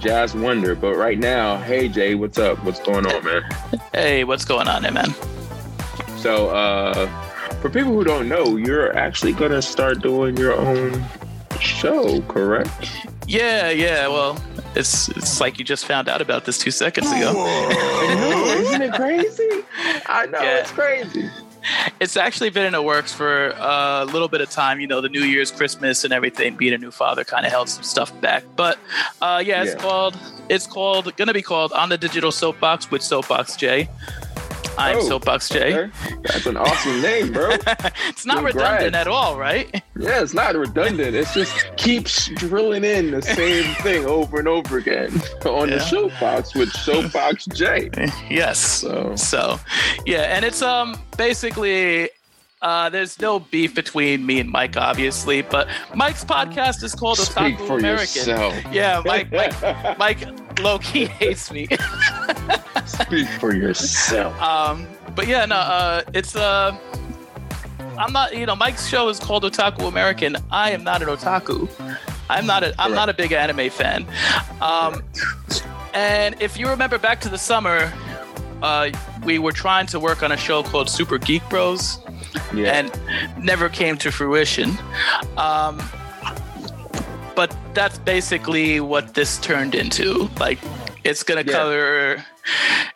Jazz Wonder. But right now, hey Jay, what's up? What's going on, man? Hey, what's going on man? So, uh, for people who don't know, you're actually gonna start doing your own show, correct? Yeah, yeah. Well, it's it's like you just found out about this two seconds ago. Isn't it crazy? I know Yeah. it's crazy. It's actually been in the works for a little bit of time. You know, the New Year's, Christmas, and everything. Being a new father kind of held some stuff back. But uh, yeah, it's Yeah. called it's called gonna be called on the digital soapbox with Soapbox J. I'm Oh, Soapbox J. Okay. That's an awesome name, bro. it's not Congrats. redundant at all, right? Yeah, it's not redundant. It just keeps drilling in the same thing over and over again on the soapbox with Soapbox J. yes. So So, yeah, and it's um basically uh, there's no beef between me and Mike, obviously, but Mike's podcast is called speak Otaku for American. yourself. Yeah, Mike, Mike, Mike, low key hates me. speak for yourself. um, but yeah, no, uh, it's uh, I'm not, you know, Mike's show is called Otaku American. I am not an otaku. I'm not a, I'm not a big anime fan. Um, and if you remember back to the summer, uh, we were trying to work on a show called Super Geek Bros, Yeah. and never came to fruition. Um, but that's basically what this turned into. Like, it's gonna Yeah. cover,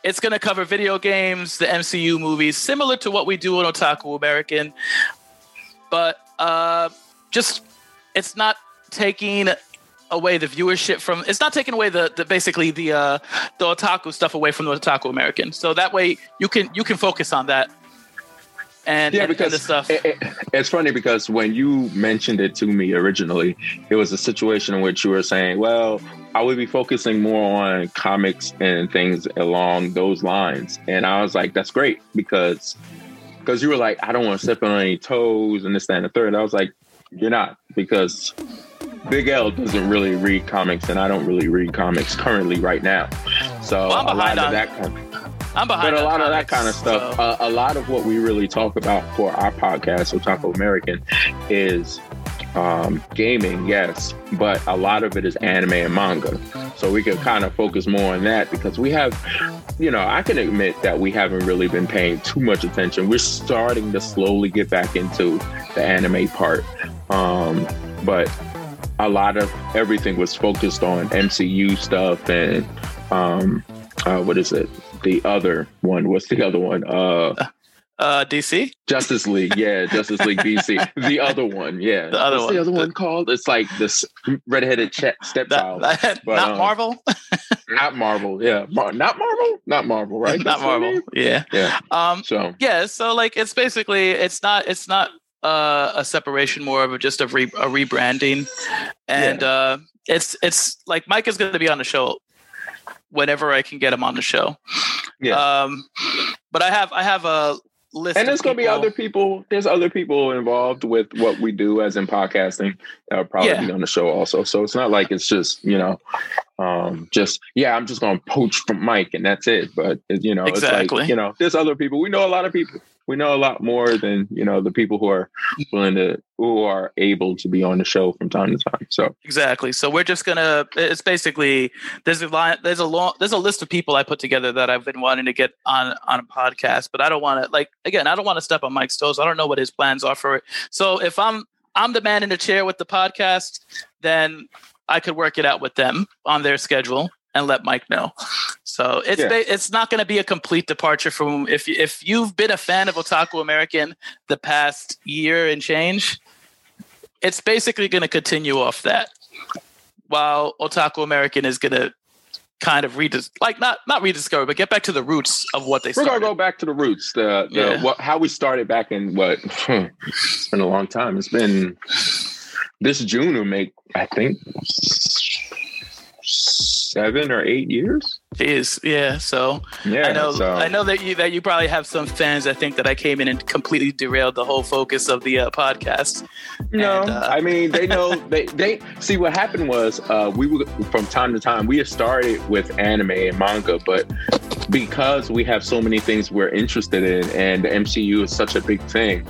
it's gonna cover video games, the MCU movies, similar to what we do on Otaku American, but uh, just it's not taking away the viewership from it's not taking away the, the basically the uh the otaku stuff away from the otaku american so that way you can you can focus on that and yeah, and- and because the stuff it- it- it's funny because when you mentioned it to me originally, it was a situation in which you were saying, "Well, I would be focusing more on comics and things along those lines," and I was like, "That's great," because because you were like, "I don't want to step on any toes and this, that, and the third. I was like, "You're not," because Big L doesn't really read comics, and I don't really read comics currently right now. So Well, I'm a lot behind of on- that kind i'm behind but a lot of that kind of stuff, so- uh, a lot of what we really talk about for our podcast, Otaku American, is um, gaming, yes, but a lot of it is anime and manga. So we can kind of focus more on that because we have, you know, I can admit that we haven't really been paying too much attention. We're starting to slowly get back into the anime part, um, but a lot of everything was focused on MCU stuff and um, uh, what is it? The other one. What's the other one? Uh, uh dc Justice League. Yeah, Justice League DC. The other one. Yeah. The other What's one. the other The- one called? It's like this redheaded ch- stepchild. that- But, not um, marvel not Marvel. Yeah. Mar- not Marvel. Not Marvel. Right. not That's marvel yeah Yeah. um So yeah so like it's basically it's not it's not uh, a separation more of a, just a, re- a rebranding and uh it's it's like mike is going to be on the show whenever i can get him on the show Yeah. um but i have i have a list and there's gonna be other people. There's other people involved with what we do, as in podcasting, that will probably Yeah. be on the show also. So it's not like it's just you know, um, just yeah, I'm just gonna poach from Mike and that's it. But you know, it's Exactly. like you know, there's other people. We know a lot of people. We know a lot more than you know the people who are willing to who are able to be on the show from time to time. So Exactly. So we're just gonna. It's basically there's a line. There's a long. There's a list of people I put together that I've been wanting to get on on a podcast, but I don't want to. Like again, I don't want to step on Mike's toes. I don't know what his plans are for it. So if I'm I'm the man in the chair with the podcast, then I could work it out with them on their schedule and let Mike know. So it's Yeah. it's not going to be a complete departure from if if you've been a fan of Otaku American the past year and change. It's basically going to continue off that, while Otaku American is going to kind of redis like not not rediscover, but get back to the roots of what they we're started. gonna go back to the roots. The, the Yeah. what how we started back in what it's been a long time. It's been this June will make I think seven or eight years. Jeez, yeah. So Yeah, I know so- I know that you that you probably have some fans that think that I came in and completely derailed the whole focus of the uh, podcast. No, And, uh, I mean they know they they see what happened was uh, we were from time to time we had started with anime and manga, but because we have so many things we're interested in and the MCU is such a big thing,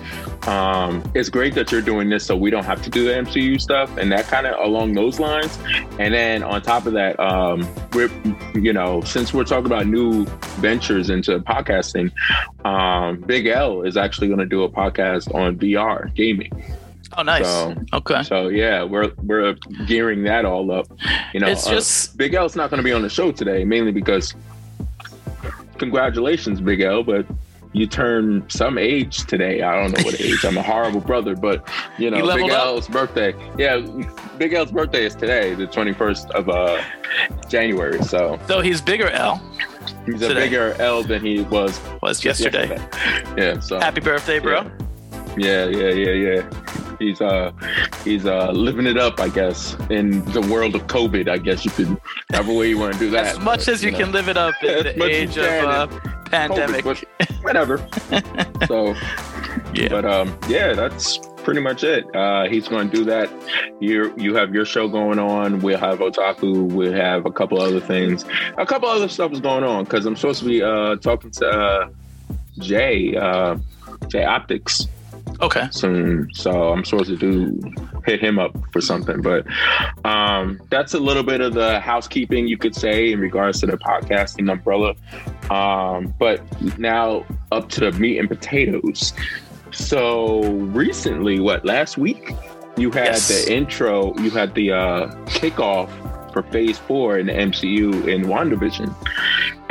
um, it's great that you're doing this so we don't have to do the MCU stuff and that kind of along those lines. And then on top of that, um, we're you know since we're talking about new ventures into podcasting, um, Big L is actually going to do a podcast on VR gaming. Oh, nice. So- okay. So yeah, we're we're gearing that all up. You know, It's uh, just Big L's not going to be on the show today, mainly because congratulations, Big L, but you turn some age today. I don't know what age. I'm a horrible brother, but you know, You Big up? L's birthday. Yeah, Big L's birthday is today, the 21st of uh January. So so he's bigger L he's a bigger L than he was was yesterday. Yeah. So Happy birthday, bro. Yeah, yeah, yeah, yeah. He's uh he's uh living it up, I guess, in the world of COVID. I guess you could however way you want to do that. As much but, as you know, can live it up in the age of can COVID, pandemic. but whatever. so, yeah. but um, yeah, that's pretty much it. Uh, he's going to do that. You you have your show going on. We'll have Otaku. We'll have a couple other things. A couple other stuff is going on because I'm supposed to be uh talking to uh, Jay uh, Jay Optics okay. soon. So I'm supposed to do hit him up for something. But um, that's a little bit of the housekeeping you could say in regards to the podcasting umbrella. Um, but now up to the meat and potatoes. So recently, what last week you had Yes. the intro, you had the uh, kickoff for Phase Four in the MCU in WandaVision.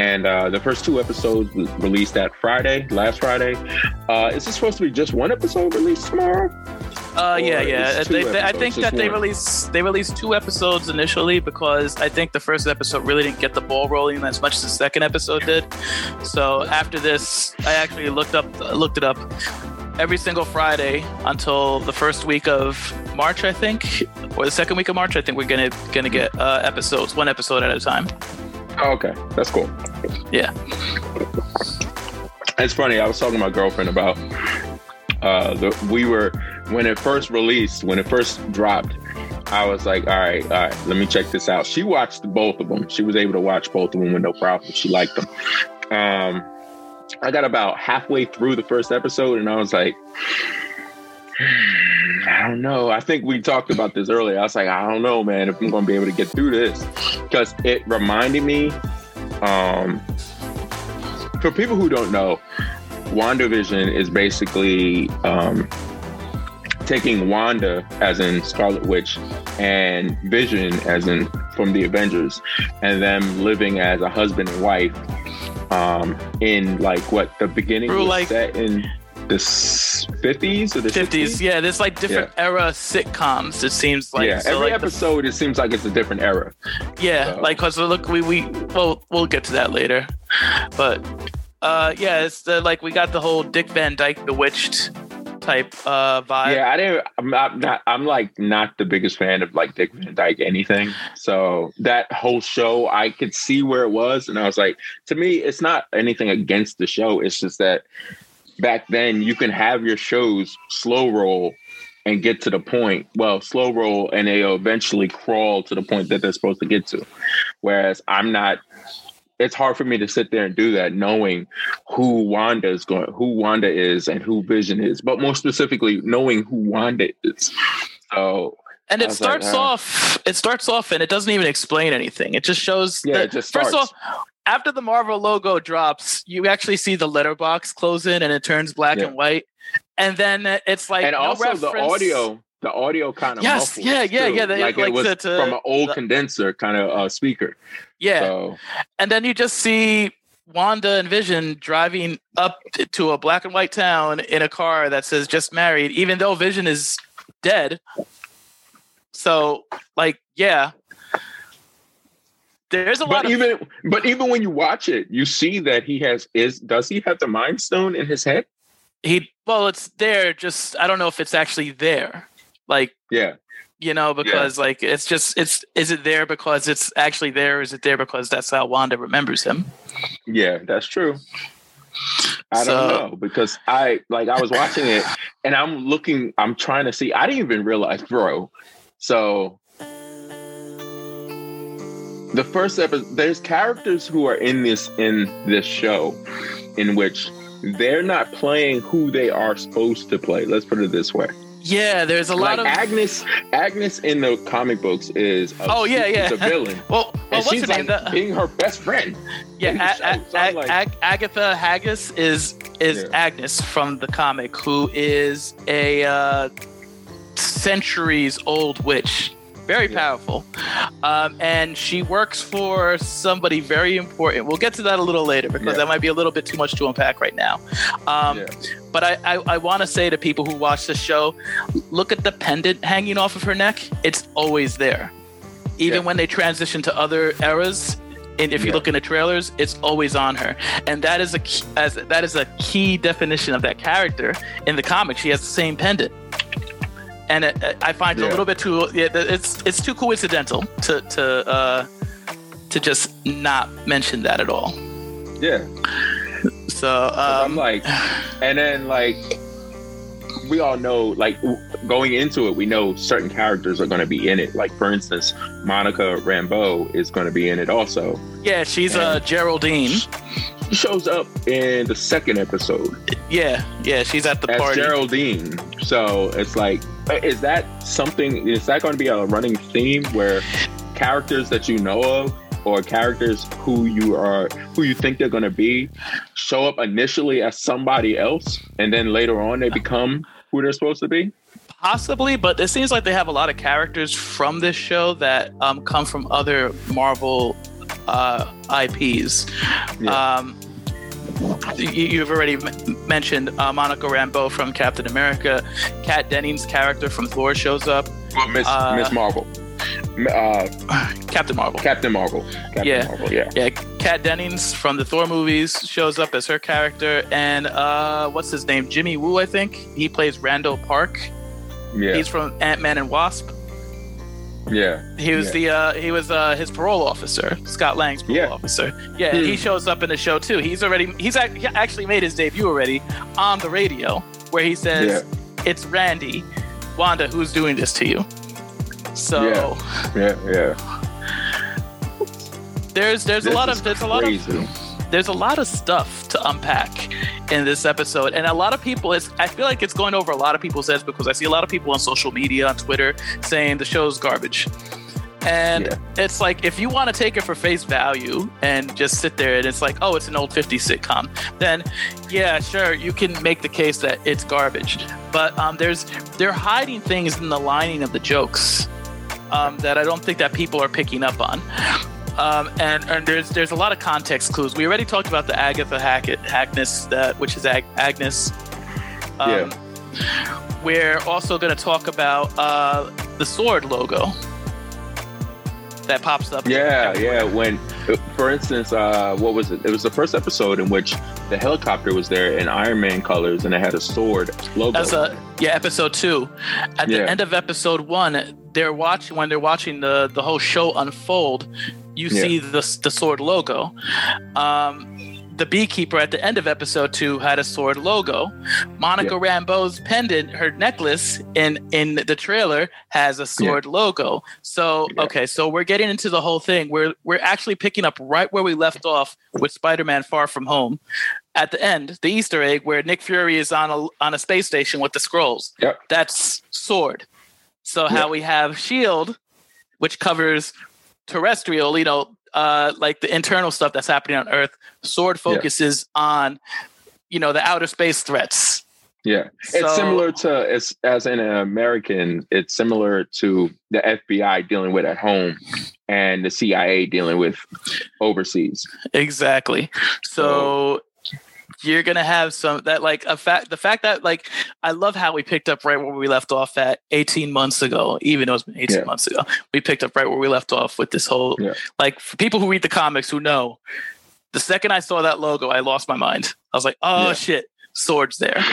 And uh, the first two episodes was released that Friday, last Friday. Uh, is this supposed to be just one episode released tomorrow? Uh, yeah, yeah. They, they, I think that they one? released they released two episodes initially because I think the first episode really didn't get the ball rolling as much as the second episode did. So after this, I actually looked up looked it up. Every single Friday until the first week of March, I think, or the second week of March, I think we're gonna gonna get uh, episodes, one episode at a time. Oh, okay, that's cool. Yeah. It's funny. I was talking to my girlfriend about uh, the we were when it first released, when it first dropped. I was like, all right, all right, let me check this out. She watched both of them. She was able to watch both of them with no problem. She liked them. Um, I got about halfway through the first episode, and I was like, "Hmm, I don't know. I think we talked about this earlier. I was like, I don't know, man, if I'm going to be able to get through this because it reminded me. Um, for people who don't know, WandaVision is basically um, taking Wanda, as in Scarlet Witch, and Vision, as in from the Avengers, and them living as a husband and wife um, in like what the beginning Through, was like- set in the 50s or the 50s, 60s? yeah. There's like different era sitcoms. It seems like yeah, So, every like, the episode it seems like it's a different era. Yeah, So- like cause look, we we well we'll get to that later, but uh yeah, it's the, like we got the whole Dick Van Dyke Bewitched type uh vibe. Yeah, I didn't. I'm not, not. I'm like not the biggest fan of like Dick Van Dyke anything. So that whole show, I could see where it was, and I was like, to me, it's not anything against the show. It's just that back then you can have your shows slow roll and get to the point. Well, slow roll, and they eventually crawl to the point that they're supposed to get to. Whereas I'm not. It's hard for me to sit there and do that, knowing who Wanda is going, who Wanda is, and who Vision is, but more specifically, knowing who Wanda is. So and it was like, starts uh. off it starts off and it doesn't even explain anything. It just shows yeah, that- it just first starts. of all, after the Marvel logo drops, you actually see the letterbox close in and it turns black Yeah. and white. And then it's like and no also the audio, the audio kind of Yes, muffles, yeah, yeah, too. yeah, they- like, like it was to- from an old the- condenser kind of uh, speaker. Yeah. So And then you just see Wanda and Vision driving up to a black and white town in a car that says just married, even though Vision is dead. So, like, yeah. There's a lot but of even but even when you watch it, you see that he has is does he have the mind stone in his head? he well, it's there, just I don't know if it's actually there. Like, Yeah. You know, because like it's just it's is it there because it's actually there? Is it there because that's how Wanda remembers him? Yeah, that's true. I So- don't know because I like I was watching it and I'm looking, I'm trying to see. I didn't even realize, bro. So the first episode, there's characters who are in this in this show in which they're not playing who they are supposed to play. Let's put it this way. Yeah, there's a lot like of Agnes, Agnes in the comic books is a, Oh, yeah, yeah. a villain. well, well And what's she's like? The- being her best friend. yeah, A- A- So I'm A- like- Ag- Agatha Haggis is is Yeah. Agnes from the comic, who is a uh, centuries old witch, very Yeah. powerful, um, and she works for somebody very important. We'll get to that a little later because Yeah. that might be a little bit too much to unpack right now. Um, Yeah. But I, I, I want to say to people who watch the show, look at the pendant hanging off of her neck. It's always there. Even Yeah. when they transition to other eras, and if you Yeah. look in the trailers, it's always on her. And that is a key, as that is a key definition of that character in the comic. She has the same pendant. And it, I find it a little bit too yeah, it's it's too coincidental to to uh, to just not mention that at all. Yeah. So I'm um, like, and then like, we all know, like, going into it, we know certain characters are going to be in it. Like, for instance, Monica Rambeau is going to be in it also. yeah, she's uh, Geraldine. She shows up in the second episode Yeah, yeah, she's at the as party. Geraldine. So it's like, uh, is that something? Is that going to be a running theme where characters that you know of? Or characters who you are, who you think they're going to be, show up initially as somebody else, and then later on they become who they're supposed to be. Possibly, but it seems like they have a lot of characters from this show that um, come from other Marvel uh, IPs. Yeah. Um, you, you've already m- mentioned uh, Monica Rambeau from Captain America. Kat Dennings' character from Thor shows up. Well, Miss Uh, Miss Marvel, uh, Captain Marvel. Captain Marvel, Captain Yeah. Marvel, yeah, Yeah, Kat Dennings from the Thor movies shows up as her character, and uh, what's his name? Jimmy Woo, I think. He plays Randall Park. yeah, He's from Ant Man and Wasp. Yeah, He was Yeah. the uh, he was uh, his parole officer, Scott Lang's parole Yeah. officer. Yeah, Hmm. he shows up in the show too. He's already he's ac- he actually made his debut already on the radio, where he says, "It's Randy, Wanda, who's doing this to you." So yeah, yeah. there's there's This a lot of there's a lot of crazy. There's a lot of stuff to unpack in this episode and a lot of people it's i feel like it's going over a lot of people's heads because i see a lot of people on social media on twitter saying the show's garbage. And Yeah. it's like if you want to take it for face value and just sit there and it's like oh it's an old 50s sitcom then yeah sure you can make the case that it's garbage. But um, there's they're hiding things in the lining of the jokes um, that i don't think that people are picking up on um, and and there's there's a lot of context clues. We already talked about the Agatha Hackett Hackness, that which is Ag- Agnes. Um, Yeah. We're also going to talk about uh, the sword logo that pops up. Yeah, yeah. When, uh, for instance, uh, what was it? It was the first episode in which the helicopter was there in Iron Man colors, and it had a sword logo. That's a yeah, episode two. At the end of episode one, they're watching when they're watching the the whole show unfold. You Yeah. see the the sword logo. Um, the beekeeper at the end of episode two had a sword logo. Monica Rambeau's pendant, her necklace in in the trailer has a sword logo. So Yeah. okay, so we're getting into the whole thing. We're we're actually picking up right where we left off with Spider-Man Far From Home. At the end, the Easter egg where Nick Fury is on a on a space station with the Skrulls. Yep. That's sword. So Yeah. how we have Shield, which covers terrestrial, you know, uh, like the internal stuff that's happening on Earth. Sword Yeah. focuses on, you know, the outer space threats. Yeah, So- it's similar to as as an American, it's similar to the FBI dealing with at home and the CIA dealing with overseas. Exactly. So you're gonna have some that like a fact the fact that like I love how we picked up right where we left off at 18 months ago, even though it's been 18 Yeah. months ago. We picked up right where we left off with this whole Yeah. like for people who read the comics who know the second I saw that logo, I lost my mind. I was like, oh Yeah. shit. swords there.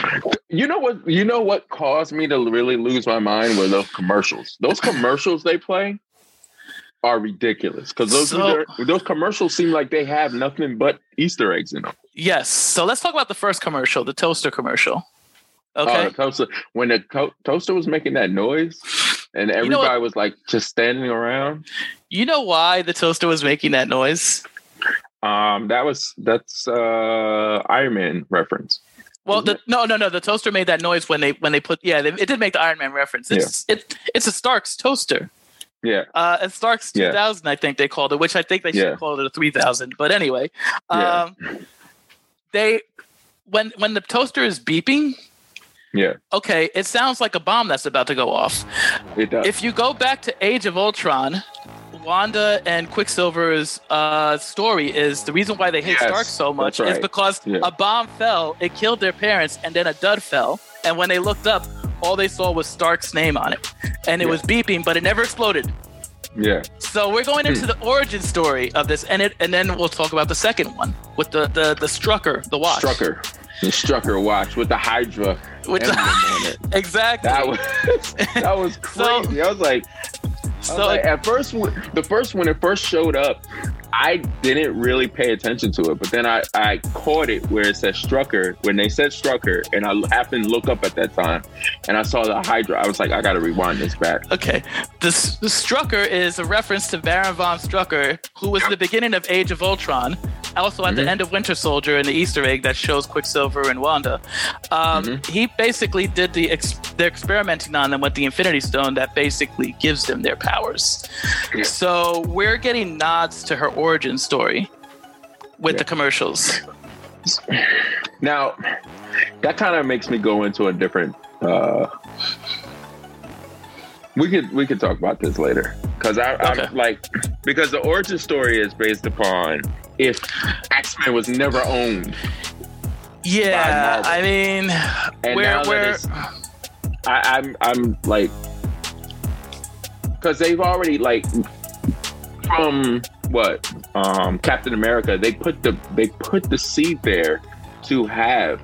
You know what? You know what caused me to really lose my mind were those commercials. Those commercials they play are ridiculous because those So- those commercials seem like they have nothing but Easter eggs in them. Yes. So let's talk about the first commercial, the toaster commercial. Okay. Oh, the toaster when the co- toaster was making that noise, and know everybody what- was like just standing around. you know why the toaster was making that noise? Um, that was that's uh Iron Man reference. Well, the, no, no, no. The toaster made that noise when they when they put yeah, they, it did make the Iron Man reference. It's it, it's a Stark's toaster. Yeah, Uh, and Stark's Yeah. 2000, I think they called it, which I think they should Yeah. have called it a 3000. But anyway, Yeah. They when when the toaster is beeping, yeah, okay, it sounds like a bomb that's about to go off. it does. If you go back to Age of Ultron, Wanda and Quicksilver's uh, story is the reason why they hate Yes, Stark so much that's is because Yeah. a bomb fell, it killed their parents, and then a dud fell. And when they looked up, all they saw was Stark's name on it, and it Yeah. was beeping, but it never exploded. Yeah, So we're going Hmm. into the origin story of this, and it, and then we'll talk about the second one with the the the Strucker, the watch. Strucker, the Strucker watch with the Hydra With the- exactly. That was that was So- crazy. I was like, I was so like, at first, when- the first when it first showed up, I didn't really pay attention to it. But then I, I caught it where it said Strucker when they said Strucker, and I happened to look up at that time, and I saw the Hydra. I was like, I got to rewind this back. Okay. The, the Strucker is a reference to Baron von Strucker, who was the beginning of Age of Ultron, also at the Mhm. end of Winter Soldier and the Easter egg that shows Quicksilver and Wanda. Um, Mm-hmm. He basically did the ex- they're experimenting on them with the Infinity Stone that basically gives them their powers. Yeah. So we're getting nods to her origin story with Yeah. the commercials. Now, that kind of makes me go into a different. uh We could we could talk about this later because I, Okay. I'm like because the origin story is based upon if X Men was never owned, Yeah, I mean, and where where I, I'm I'm like because they've already like from what um Captain America they put the they put the seed there to have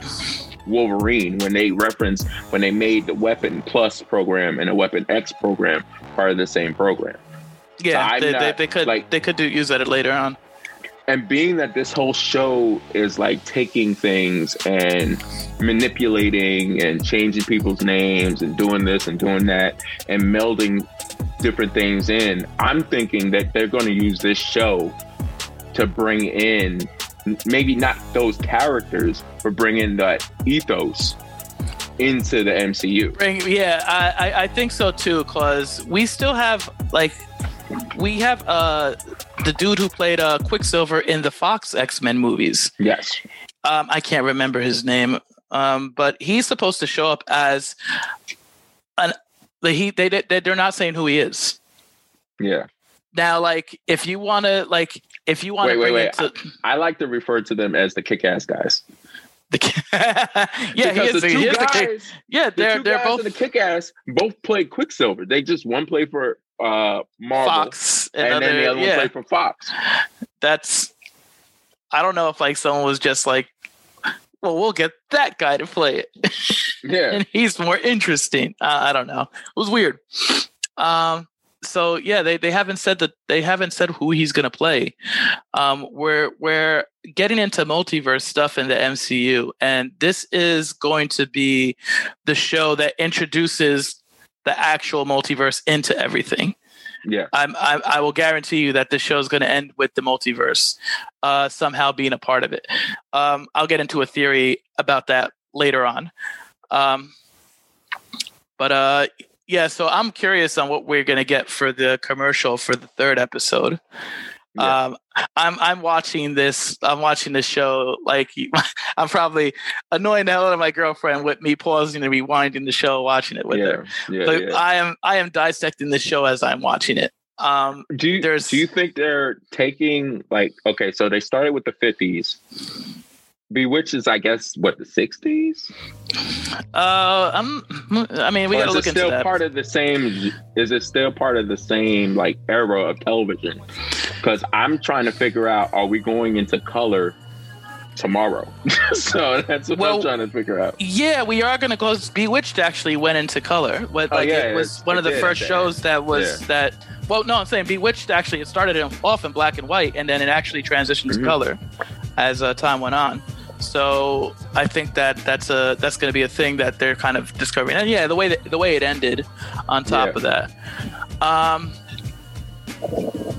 Wolverine when they reference when they made the Weapon Plus program and the Weapon X program part of the same program. yeah, I'm they, they, they could like- they could do use that later on. And being that this whole show is like taking things and manipulating and changing people's names and doing this and doing that and melding different things in, I'm thinking that they're going to use this show to bring in maybe not those characters, but bring in that ethos into the MCU. Bring, yeah, I, I, I think so too, because we still have like we have uh the dude who played uh Quicksilver in the Fox X Men movies. Yes. Um, I can't remember his name, um, but he's supposed to show up as an. Like he they they they're not saying who he is Yeah. now. Like if you want to like if you want to wait, wait. it to I like to refer to them as the kick ass guys. the yeah he Because is the the, two is the guys, yeah they're two they're guys both in the kick ass both played Quicksilver. They just one played for uh Marvel Fox and another, then the other yeah. one played for Fox. that's I don't know if like someone was just like, well, we'll get that guy to play it, Yeah. and he's more interesting. Uh, I don't know. It was weird. Um. So yeah, they, they haven't said that they haven't said who he's gonna play. Um. We're we're getting into multiverse stuff in the MCU, and this is going to be the show that introduces the actual multiverse into everything. Yeah. I'm, I, I will guarantee you that the show is going to end with the multiverse uh, somehow being a part of it. Um, I'll get into a theory about that later on. Um, but uh, yeah, so I'm curious on what we're going to get for the commercial for the third episode. Yeah. Um, I'm I'm watching this. I'm watching this show. Like I'm probably annoying the hell out of my girlfriend with me pausing and rewinding the show, watching it with her. yeah. Yeah. But yeah. I am I am dissecting the show as I'm watching it. Um, do you there's- do you think they're taking like okay, so they started with the fifties. Bewitched is I guess what the sixties? uh, I'm, I mean, we Or got to is look it into still that. part of the same is it still part of the same like era of television because i'm trying to figure out are we going into color tomorrow. so that's what Well, I'm trying to figure out. Yeah, we are gonna go. Bewitched actually went into color. What, Oh, yeah, it was one it of the did first shows that was Yeah. that. Well, no, I'm saying Bewitched actually it started off in black and white, and then it actually transitioned to Mhm. color as uh, time went on. So I think that that's a that's going to be a thing that they're kind of discovering. And yeah, the way that, the way it ended, on top Yeah. of that. Um,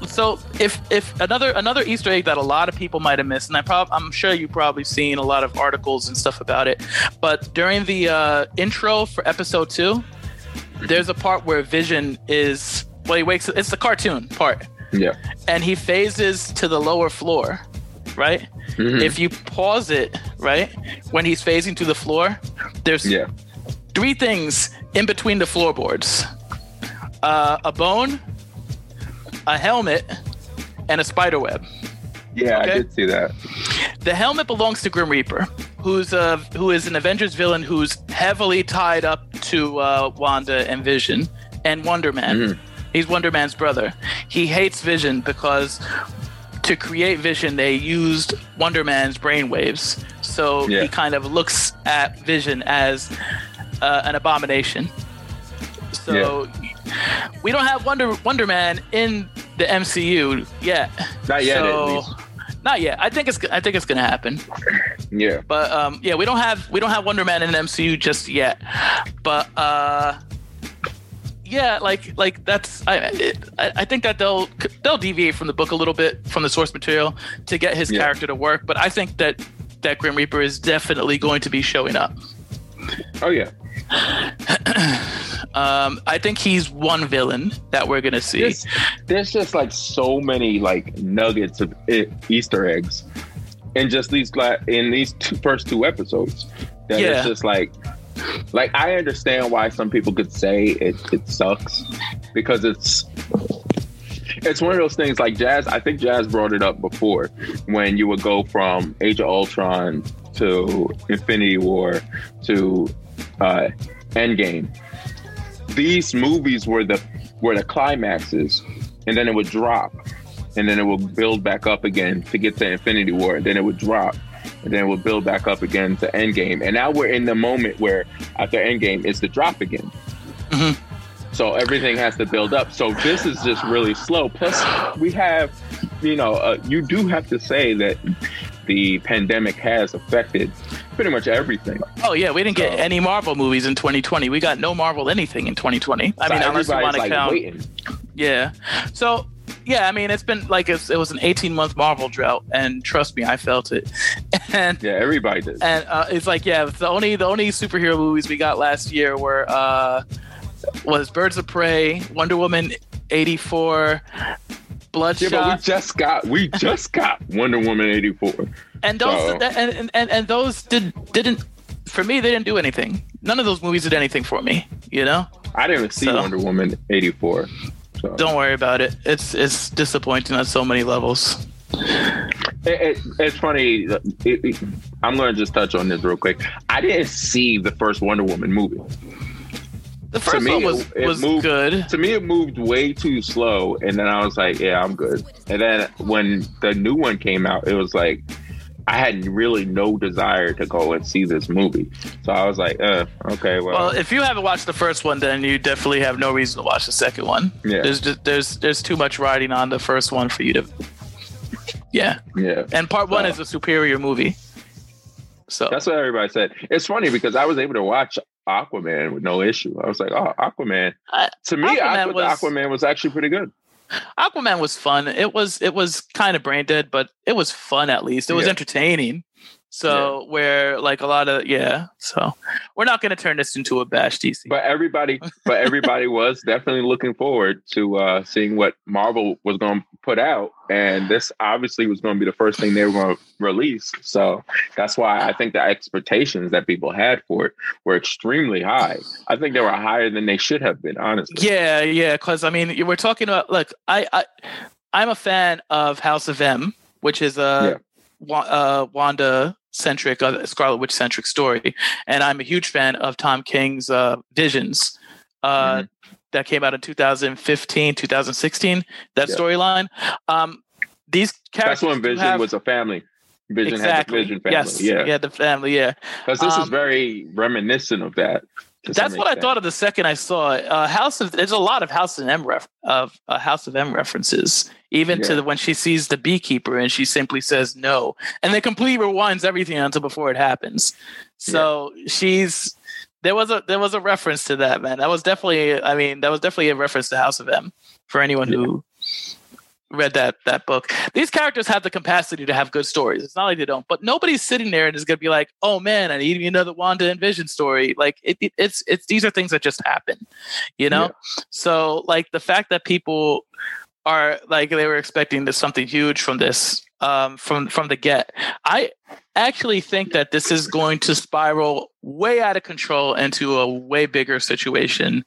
so if if another another Easter egg that a lot of people might have missed, and I prob- I'm sure you've probably seen a lot of articles and stuff about it, but during the uh, intro for episode two, there's a part where Vision is well, he wakes. It's the cartoon part, Yeah. and he phases to the lower floor, right? Mhm. If you pause it, right, when he's phasing to the floor, there's yeah. three things in between the floorboards uh, a bone, a helmet, and a spider web. Yeah, Okay. I did see that. The helmet belongs to Grim Reaper, who's a who is an Avengers villain who's heavily tied up to uh, Wanda and Vision and Wonder Man. Mhm. He's Wonder Man's brother. He hates Vision because to create Vision, they used Wonder Man's brainwaves. So Yeah. he kind of looks at Vision as uh, an abomination. So we don't have Wonder Wonder Man in the MCU yet. Not yet, So-. Not yet. I think it's I think it's gonna happen. Yeah. But um, yeah, we don't have we don't have Wonder Man in the MCU just yet. But uh, yeah, like like that's I it, I think that they'll they'll deviate from the book a little bit from the source material to get his Yeah. character to work. But I think that that Grim Reaper is definitely going to be showing up. Oh yeah. Um, I think he's one villain that we're gonna see. There's, there's just like so many like nuggets of Easter eggs in just these in these two, first two episodes. That Yeah. it's just like like I understand why some people could say it it sucks because it's it's one of those things like Jazz. I think Jazz brought it up before when you would go from Age of Ultron to Infinity War to uh, Endgame. These movies were the were the climaxes, and then it would drop, and then it would build back up again to get to Infinity War. And then it would drop, and then we'll build back up again to Endgame. And now we're in the moment where after Endgame it's the drop again. Mhm. So everything has to build up. So this is just really slow. Plus, we have, you know, uh, you do have to say that the pandemic has affected pretty much everything. Oh yeah, we didn't get any Marvel movies in 2020. We got no Marvel anything in 2020. I So mean, unless you want to like count. waiting. Yeah. So yeah, I mean, it's been like it's, it was an 18 month Marvel drought, and trust me, I felt it. And Yeah, everybody did. and uh, it's like yeah, the only the only superhero movies we got last year were uh, was Birds of Prey, Wonder Woman 84, Bloodshot. Yeah, but we just got we just got Wonder Woman eighty four. and those so- and, and, and and those did didn't for me they didn't do anything. None of those movies did anything for me. You know. I didn't see So- Wonder Woman eighty four. So Don't worry about it. It's it's disappointing on so many levels. It, it, it's funny. It, I'm going to just touch on this real quick. I didn't see the first Wonder Woman movie. The first me, one was was moved- good. To me, it moved way too slow, and then I was like, "Yeah, I'm good." And then when the new one came out, it was like I had really no desire to go and see this movie. So I was like, uh, "Okay, well, Well, if you haven't watched the first one, then you definitely have no reason to watch the second one. yeah, There's just there's there's too much riding on the first one for you to. Yeah, yeah." and part one So- is a superior movie. So That's what everybody said. It's funny because I was able to watch Aquaman with no issue. I was like, "Oh, Aquaman." I- To me, Aquaman I thought was- Aquaman was actually pretty good. Aquaman was fun. It was it was kind of brain dead, but it was fun at least. It was Yeah. entertaining. So where like a lot of yeah. So we're not going to turn this into a bash DC. But everybody, but everybody was definitely looking forward to uh, seeing what Marvel was going to put out, and this obviously was going to be the first thing they were going to release. So that's why I think the expectations that people had for it were extremely high. I think they were higher than they should have been, honestly. Yeah, yeah, because I mean, we're talking about. Look, I, I, I'm a fan of House of M, which is a Wa- uh, Wanda centric, uh, Scarlet Witch centric story, and I'm a huge fan of Tom King's uh, Visions. Uh, Mhm. That came out in 2015, 2016. That Yeah. storyline. Um, these characters. That's when Vision have- was a family. Vision exactly. had the Vision family. Yes. Yeah. Yeah, the family. Yeah. Because this is Um, very reminiscent of that. That's what I thought of the second I saw it. Uh, House of there's a lot of House of M ref, of uh, House of M references, even to the, when she sees the beekeeper and she simply says no, and then completely rewinds everything until before it happens. So she's there was a there was a reference to that man. That was definitely I mean that was definitely a reference to House of M for anyone who read that that book. These characters have the capacity to have good stories. It's not like they don't, but nobody's sitting there and is going to be like, "Oh man, I need another Wanda and Vision story." Like it, it, it's it's these are things that just happen, you know. So like the fact that people are like they were expecting this something huge from this um, from from the get. I actually think that this is going to spiral way out of control into a way bigger situation,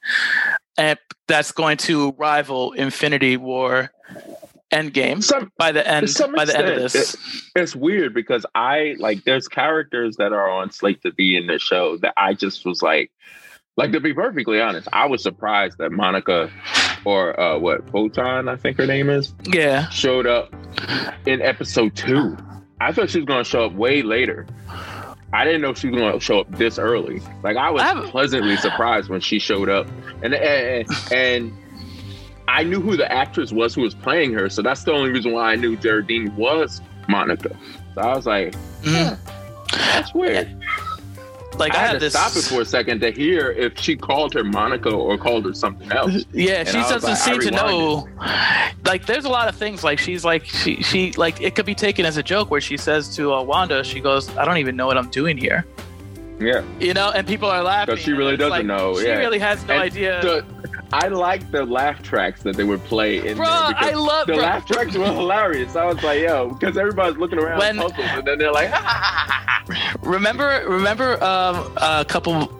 and that's going to rival Infinity War Endgame Some, by the end by the end of this. it's weird because I like there's characters that are on slate to be in the show that I just was like, like to be perfectly honest, I was surprised that Monica or uh, what Photon I think her name is Yeah, showed up in episode two. I thought she was going to show up way later. I didn't know she was going to show up this early. Like I was I haven't- pleasantly surprised when she showed up, and and, and I knew who the actress was who was playing her, so that's the only reason why I knew Geraldine was Monica. So I was like, Mhm. that's weird. like I, I, had have to this. stop it for a second to hear if she called her Monica or called her something else. Yeah, And she doesn't like- seem to know. Like, there's a lot of things. Like, she's like, she, she, like, it could be taken as a joke where she says to uh, Wanda, she goes, "I don't even know what I'm doing here," Yeah, you know, and people are laughing. 'Cause she really doesn't like, know, She yeah. really has no And idea. the, I like the laugh tracks that they would play in Bro, there I love the bro, laugh tracks were hilarious. I was like, yo, because everybody's looking around When- puzzled, and then they're like, Remember, remember um, a couple.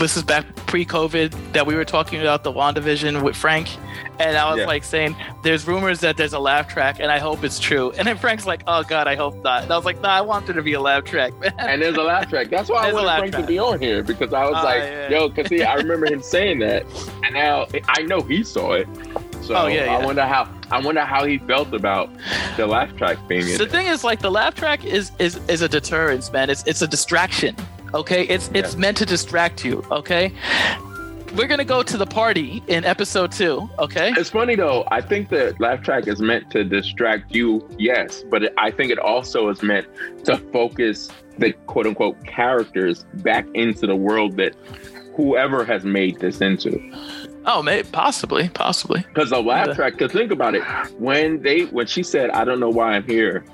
This is back pre-COVID that we were talking about the WandaVision with Frank, and I was Yeah. like saying, "There's rumors that there's a laugh track, and I hope it's true." And then Frank's like, "Oh God, I hope not." And I was like, "Nah, I want there to be a laugh track, man." and there's a laugh track. That's why I There's a wanted Frank track. to be on here because I was Oh, like, yeah. yo, because see, I remember him saying that, and now I know he saw it. So Oh, yeah, I wonder how I wonder how he felt about the laugh track being in the it. thing is like the laugh track is is is a deterrence man it's it's a distraction okay? It's it's meant to distract you okay? We're gonna go to the party in episode two okay? It's funny though. I think the laugh track is meant to distract you, yes, but it, I think it also is meant to focus the quote unquote characters back into the world that whoever has made this into. oh maybe possibly possibly. Because the laugh track, because think about it, when they when she said, "I don't know why I'm here,"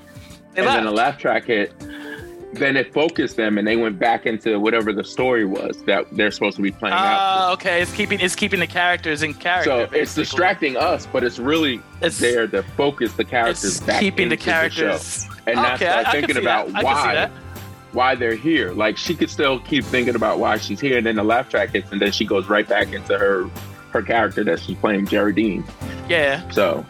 They and then the laugh track hit, then it focused them, and they went back into whatever the story was that they're supposed to be playing out. Ah, okay it's keeping it's keeping the characters in character So it's distracting us, but it's really It's- there to focus the characters back keeping the characters and that's okay I, I thinking about that. I can see why why they're here. Like she could still keep thinking about why she's here, and then the laugh track hits, and then she goes right back into her her character that she's playing, Geraldine. yeah So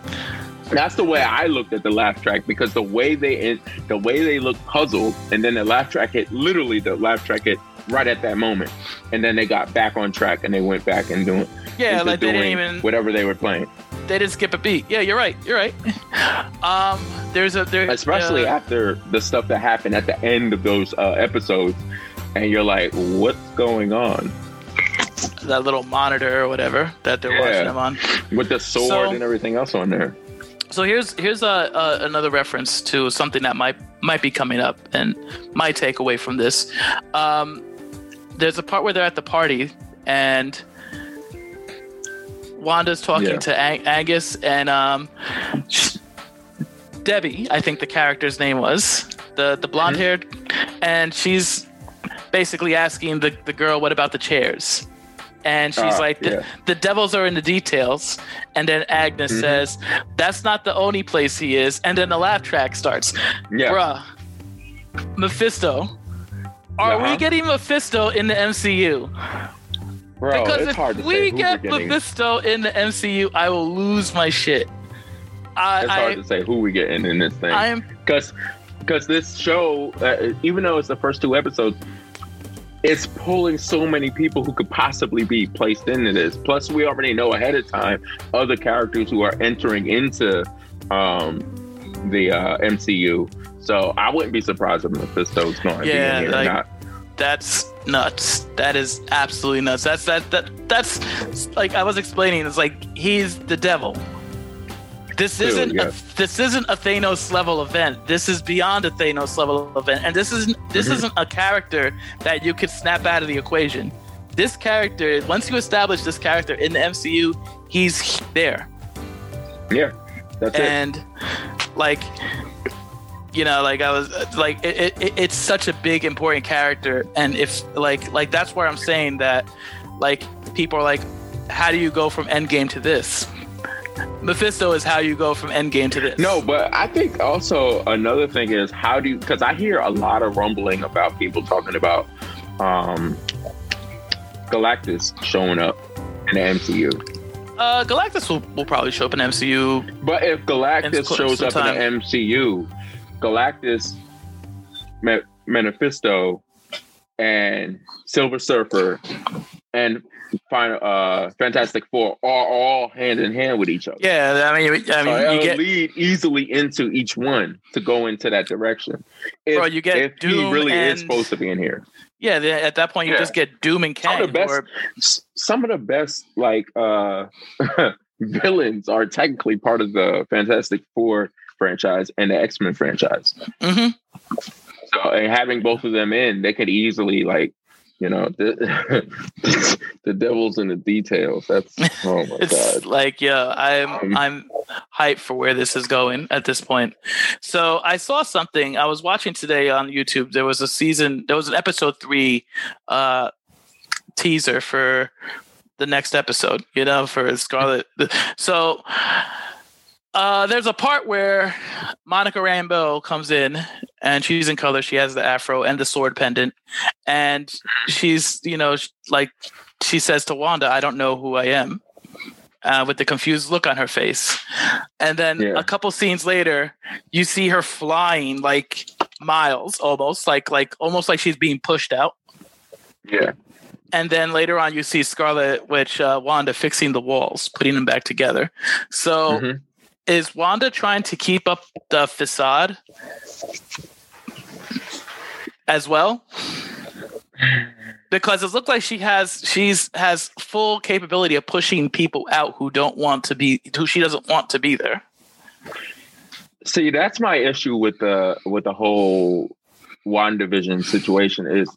that's the way I looked at the laugh track because the way they the way they look puzzled, and then the laugh track hit. Literally, the laugh track hit right at that moment, and then they got back on track and they went back and doing yeah like they didn't even whatever they were playing. they didn't skip a beat yeah you're right you're right um there's a there especially uh, after the stuff that happened at the end of those uh, episodes, and you're like, "What's going on?" that little monitor or whatever that they're Yeah. watching them on With the sword So- and everything else on there. So here's here's a, another reference to something that might might be coming up and my takeaway from this. Um, there's a part where they're at the party and Wanda's talking Yeah. to Ang- Angus and um, Debbie, I think the character's name was the the blonde haired, and she's basically asking the, the girl, "What about the chairs?" And she's Ah, like, the, yeah. "The devils are in the details." And then Agnes Mhm. says, "That's not the only place he is." And then the laugh track starts. Yeah, Bruh, Mephisto. Are Uh-huh. we getting Mephisto in the MCU? bro, because it's if hard to say we get. Mephisto in the MCU, I will lose my shit. I, It's hard to say who we getting in this thing I, because because this show, uh, even though it's the first two episodes. It's pulling so many people who could possibly be placed into this. Plus, we already know ahead of time other characters who are entering into um, the uh, MCU. So I wouldn't be surprised if Mephisto's going to Yeah, be in here like- or not. That's nuts. That is absolutely nuts. That's that that that's like I was explaining. It's like he's the devil. This isn't yeah. a, this isn't a Thanos level event. This is beyond a Thanos level event, and this isn't this Mhm. isn't a character that you could snap out of the equation. This character, once you establish this character in the MCU, he's there. Yeah, that's it. and like you know like i was like it, it, it's such a big important character and if like like that's where i'm saying that like people are like how do you go from endgame to this mephisto is how you go from endgame to this. No, but I think also another thing is how do you because I hear a lot of rumbling about people talking about um Galactus showing up in the MCU. uh galactus will, will probably show up in mcu But if Galactus cl- shows up in the MCU, Galactus, Me- Manifesto, and Silver Surfer, and Final, uh, Fantastic Four are all hand in hand with each other. yeah i mean i mean it'll you get lead easily into each one to go into that direction. If, Bro, you get if he Doom really is supposed to be in here. yeah at that point you Yeah. just get doom and Some kang of the best, or- some of the best like uh villains are technically part of the Fantastic Four franchise and the X Men franchise. Mhm. So and having both of them in, they could easily like. You know, the, the devil's in the details. That's oh my it's god. like yeah i'm Um, i'm hyped for where this is going at this point so i saw something i was watching today on youtube there was a season there was an episode three uh teaser for the next episode you know for scarlet so uh, there's a part where Monica Rambeau comes in and she's in color. She has the afro and the sword pendant, and she's you know like she says to Wanda, "I don't know who I am," uh, with the confused look on her face. And then Yeah. a couple scenes later, you see her flying like miles, almost like like almost like she's being pushed out. Yeah. And then later on, you see Scarlet Witch, uh, Wanda fixing the walls, putting them back together. So Mhm. Is Wanda trying to keep up the facade as well? Because it looks like she has she's has full capability of pushing people out who don't want to be who she doesn't want to be there. See, that's my issue with the with the whole WandaVision situation is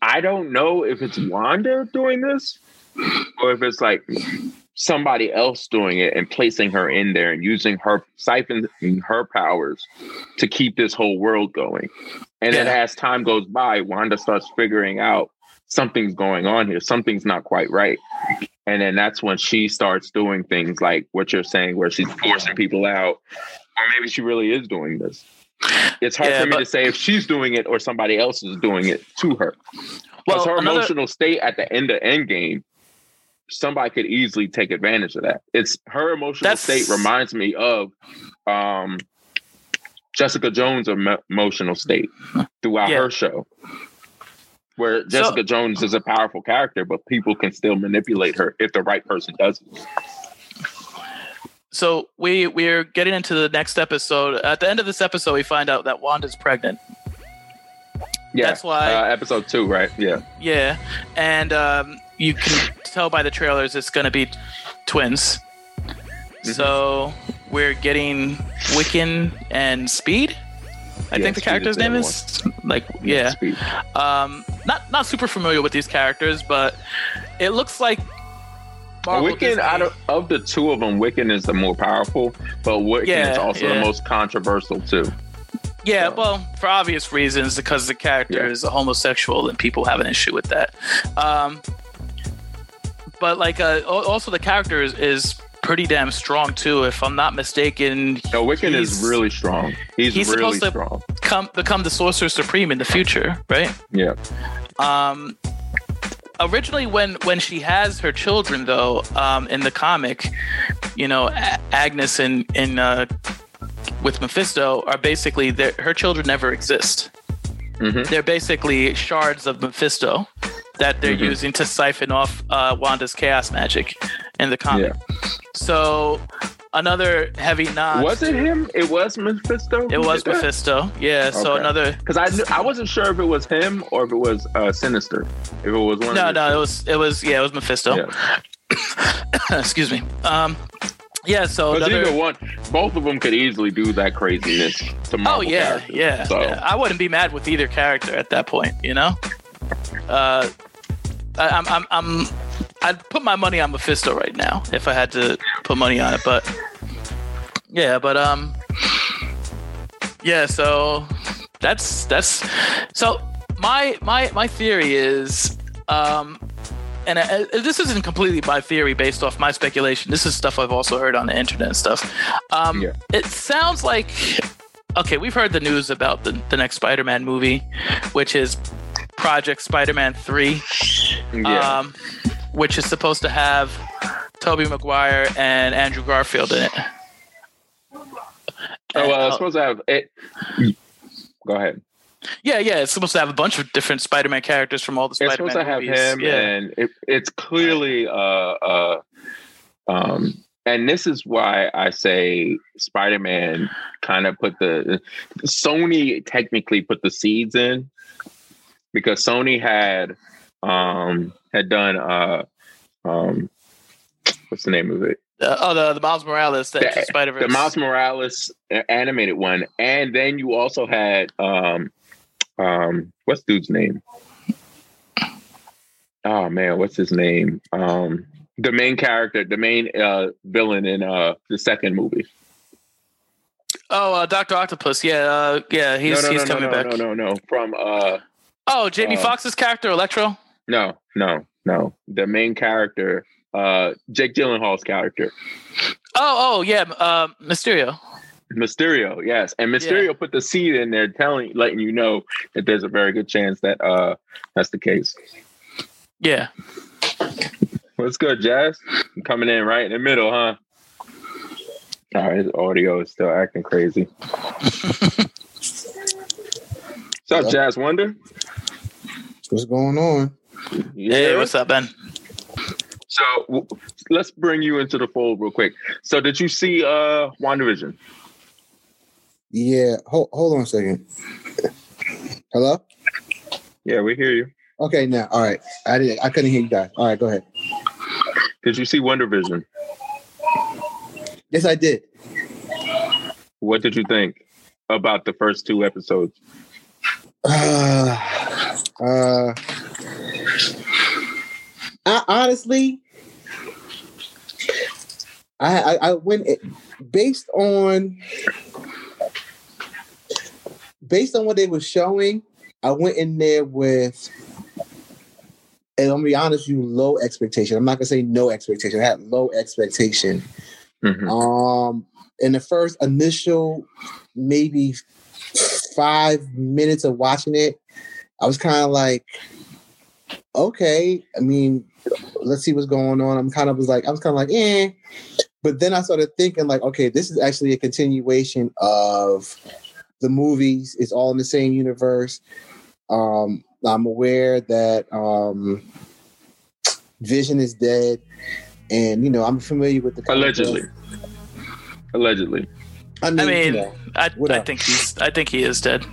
I don't know if it's Wanda doing this or if it's like somebody else doing it and placing her in there and using her siphoning her powers to keep this whole world going. And then as time goes by, Wanda starts figuring out something's going on here. Something's not quite right. And then that's when she starts doing things like what you're saying, where she's forcing people out, or maybe she really is doing this. It's hard Yeah, for me but- to say if she's doing it or somebody else is doing it to her. Because Well, her another- emotional state at the end of Endgame, somebody could easily take advantage of that. It's her emotional That's- state reminds me of um, Jessica Jones' emo- emotional state throughout Yeah. her show. Where Jessica Jones is a powerful character, but people can still manipulate her if the right person does it. So we we're getting into the next episode. At the end of this episode, we find out that Wanda's pregnant. Yeah, That's why- uh, episode two, right? Yeah, Yeah, and um, you can tell by the trailers it's going to be twins. Mm-hmm. So we're getting Wiccan and Speed. I Yeah, think the Speed character's name is like yeah. Um, not not super familiar with these characters, but it looks like Marvel Wiccan, out of, of the two of them, Wiccan is the more powerful, but Wiccan Yeah, is also the most controversial too. Yeah, So- well, for obvious reasons, because the character Yeah. is a homosexual and people have an issue with that. Um, but like, uh, also the character is, is pretty damn strong too. If I'm not mistaken, No, Wiccan is He's- really strong. He's, he's really supposed to- strong. come become the Sorcerer Supreme in the future, right? Yeah. Um, originally, when when she has her children, though, um, in the comic, you know, Agnes and and uh, with Mephisto are basically her children never exist. Mhm. They're basically shards of Mephisto that they're Mhm. using to siphon off uh, Wanda's chaos magic in the comic. So another heavy nod. Was it him? It was Mephisto. It was Mephisto. Yeah. So Okay. another. Because I knew, I wasn't sure if it was him or if it was uh, Sinister. If it was one. No, no, it was it was yeah, it was Mephisto. Yeah. Excuse me. Um, yeah. So another. either one, both of them could easily do that craziness to Oh yeah, yeah, So yeah. I wouldn't be mad with either character at that point. You know. Uh, I, I'm I'm I'm. I'd put my money on Mephisto right now if I had to put money on it, but yeah, but um, yeah. So that's that's so my my my theory is um and uh, this isn't completely my theory based off my speculation this is stuff i've also heard on the internet and stuff um Yeah. it sounds like okay we've heard the news about the, the next spider-man movie which is project spider-man 3 yeah. um which is supposed to have toby maguire and andrew garfield in it oh well, it's supposed to have it. Go ahead. yeah yeah it's supposed to have a bunch of different spider-man characters from all the It's spider-man supposed to have movies. him, yeah and it, it's clearly uh uh um. And this is why I say Spider-Man kind of put the Sony technically put the seeds in because Sony had um had done uh um what's the name of it Uh, oh, the the Miles Morales, the, Spider Verse. the Miles Morales animated one, and then you also had um um what's dude's name? Oh man, what's his name? Um the main character, the main uh villain in uh the second movie. Oh, uh, Doctor Octopus. Yeah, uh, yeah, he's no, no, he's no, coming no, back. no, no, no, From uh Oh, Jamie Uh, Foxx's character, Electro. no, no, no. The main character, uh Jake Gyllenhaal's character. Oh, oh, yeah, uh, Mysterio. Mysterio, yes. And Mysterio put the seed in there telling letting you know that there's a very good chance that uh that's the case. Yeah. What's good, Jazz? Coming in right in the middle, huh? All right, his audio is still acting crazy. What's up, Jazz Wonder? What's going on? Yeah. Hey, what's up, Ben? so w- let's bring you into the fold real quick. So did you see uh WandaVision? Yeah, hold, hold on a second. Hello? Yeah, we hear you. Okay, now, all right. I did. I couldn't hear you guys. All right, go ahead. Did you see WandaVision? Yes, I did. What did you think about the first two episodes? Uh, uh, I honestly, I, I, I went it, based on based on what they were showing. I went in there with, and I'm gonna be honest, with you low expectation. I'm not gonna say no expectation. I had low expectation. Mhm. Um, in the first initial maybe five minutes of watching it, I was kind of like, okay. I mean, let's see what's going on. I'm kind of was like, I was kind of like, eh. But then I started thinking, like, okay, this is actually a continuation of the movies. It's all in the same universe. Um, I'm aware that um, Vision is dead, and you know, I'm familiar with the Allegedly. Allegedly. I mean, I mean, you know, I, I think he's I think he is dead.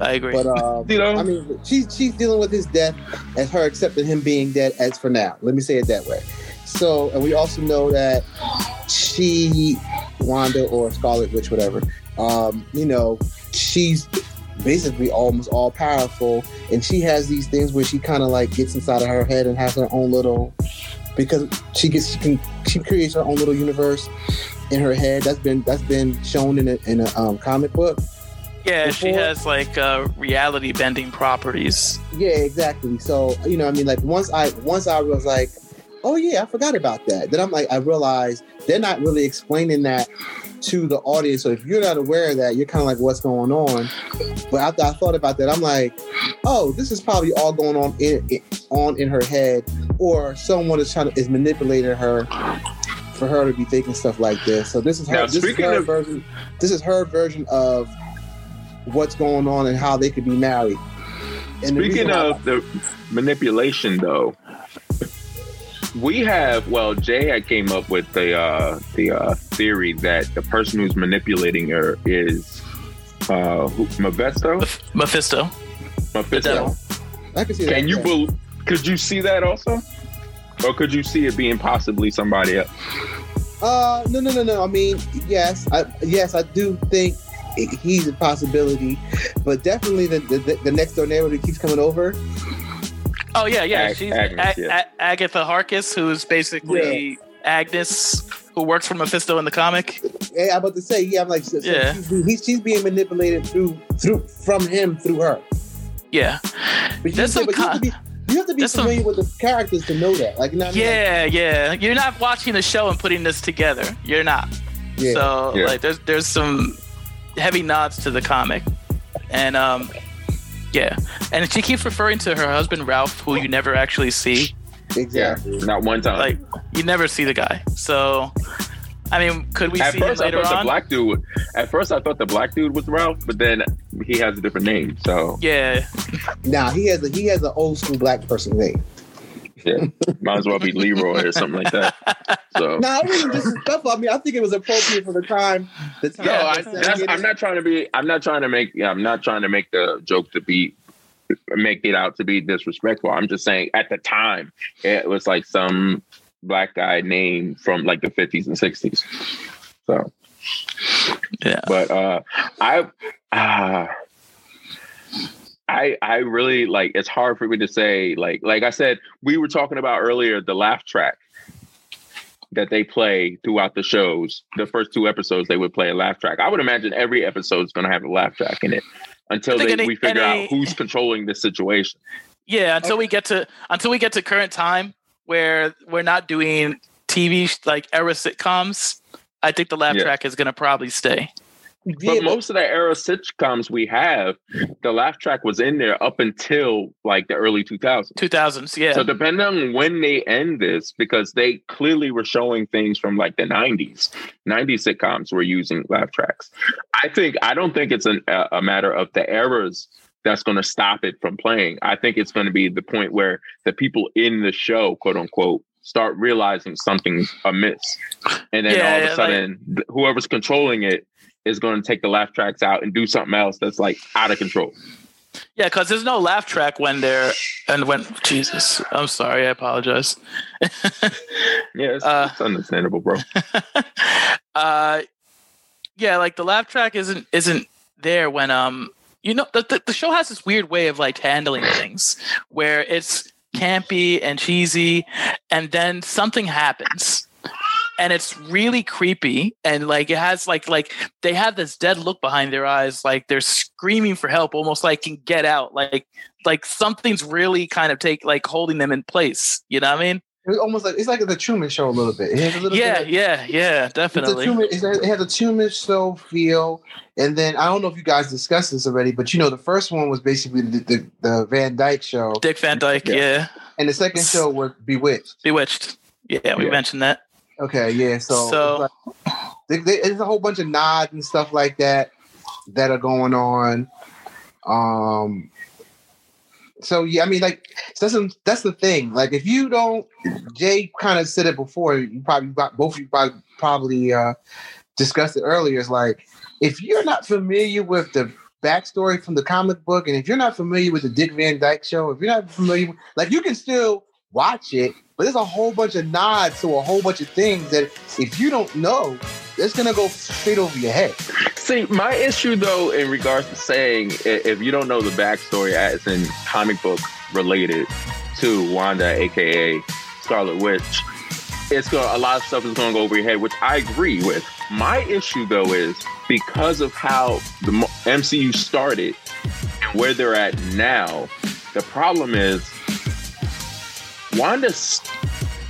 I agree. but um, You know? I mean, she's she's dealing with his death as her accepting him being dead as for now. Let me say it that way. So, and we also know that she, Wanda or Scarlet Witch, whatever, um, you know, she's basically almost all powerful, and she has these things where she kind of like gets inside of her head and has her own little because she gets she can she creates her own little universe in her head. That's been that's been shown in a in a um, comic book. yeah, she has like uh, reality bending properties. Yeah, exactly. So you know, I mean, like once I once I was like, oh yeah, I forgot about that. Then I'm like, I realized they're not really explaining that to the audience. So if you're not aware of that, you're kind of like, what's going on? But after I thought about that, I'm like, oh, this is probably all going on in, in on in her head, or someone is trying to is manipulating her for her to be thinking stuff like this. So this is her. Now, this is her of- version. This is her version of what's going on and how they could be married. And Speaking why- of the manipulation, though, we have well, Jay had came up with the uh, the uh, theory that the person who's manipulating her is uh, who, Mephisto. Meph- Mephisto. Mephisto. devil. I can see that. Can you yeah. bel Could you see that also, or could you see it being possibly somebody else? Uh, no, no, no, no. I mean, yes, I yes, I do think he's a possibility, but definitely the the, the next door neighbor that keeps coming over. Oh yeah, yeah. Ag- She's Agnes, A- yeah. A- Agatha Harkness, who's basically Agnes, who works for Mephisto in the comic. Yeah, I'm about to say, yeah, I'm like, so, so Yeah. she's, he's, she's being manipulated through through from him through her. Yeah, But you, There's but some you have to be, you have to be there's some- familiar with the characters to know that. Like, you know what I mean? yeah, yeah. You're not watching the show and putting this together. You're not. yeah. So Yeah. like, there's there's some heavy nods to the comic, and um, yeah. And she keeps referring to her husband Ralph, who you never actually see. Yeah, exactly. not one time. Like, you never see the guy. So, I mean, could we at see him first, I later thought the black dude. At first, I thought the black dude was Ralph, but then he has a different name. So yeah, Now he has a he has an old school black person name. Yeah, might as well be Leroy or something like that. So No, I wasn't disrespectful. I mean, I think it was appropriate for the time. The time. No, I, that's, I'm not trying to be. I'm not trying to make. Yeah, I'm not trying to make the joke to be make it out to be disrespectful. I'm just saying at the time it was like some black guy name from like the 50s and 60s. So, yeah. but uh, I. Uh, I I really like it's hard for me to say like like I said we were talking about earlier the laugh track that they play throughout the shows. The first two episodes they would play a laugh track. I would imagine every episode is going to have a laugh track in it until they, any- we figure any- out who's controlling the situation. Yeah, until we get to until we get to current time where we're not doing TV like era sitcoms, I think the laugh Yeah. track is gonna probably stay. Yeah, but but- most of the era sitcoms we have, the laugh track was in there up until like the early 2000s. Two thousands, yeah. So depending on when they end this, because they clearly were showing things from like the '90s, '90s sitcoms were using laugh tracks. I think I don't think it's an, a, a matter of the errors that's going to stop it from playing. I think it's going to be the point where the people in the show, quote unquote, start realizing something's amiss, and then Yeah, all of a sudden, th- whoever's controlling it is going to take the laugh tracks out and do something else that's like out of control. yeah, because there's no laugh track when they're and when Jesus, I'm sorry, I apologize. Yeah, it's, Uh, it's understandable, bro. uh yeah like the laugh track isn't isn't there when um you know the, the, the show has this weird way of like handling things where it's campy and cheesy and then something happens and it's really creepy and like it has like like they have this dead look behind their eyes like they're screaming for help almost like can get out like like something's really kind of take like holding them in place you know what i mean It's almost like it's like the Truman Show a little bit. A little yeah bit of- yeah yeah definitely Truman, it has a Truman Show feel, and then I don't know if you guys discussed this already, but you know the first one was basically the, the, the Van Dyke Show, dick van dyke Yeah. yeah and the second show was Bewitched. Bewitched. Yeah, we Yeah. mentioned that. Okay, yeah. So, So- it's like, there- there- there's a whole bunch of nods and stuff like that that are going on. Um. So yeah, I mean, like that's the- that's the thing. Like, if you don't, Jay kind of said it before. You probably both of you probably probably uh, discussed it earlier. Is like if you're not familiar with the backstory from the comic book, and if you're not familiar with the Dick Van Dyke Show, if you're not familiar, like you can still watch it, but there's a whole bunch of nods to a whole bunch of things that if you don't know, it's gonna go straight over your head. See, my issue though, in regards to saying if you don't know the backstory as in comic book related to Wanda, aka Scarlet Witch, it's to a lot of stuff is to go over your head, which I agree with. My issue though is because of how the MCU started where they're at now. The problem is Wanda's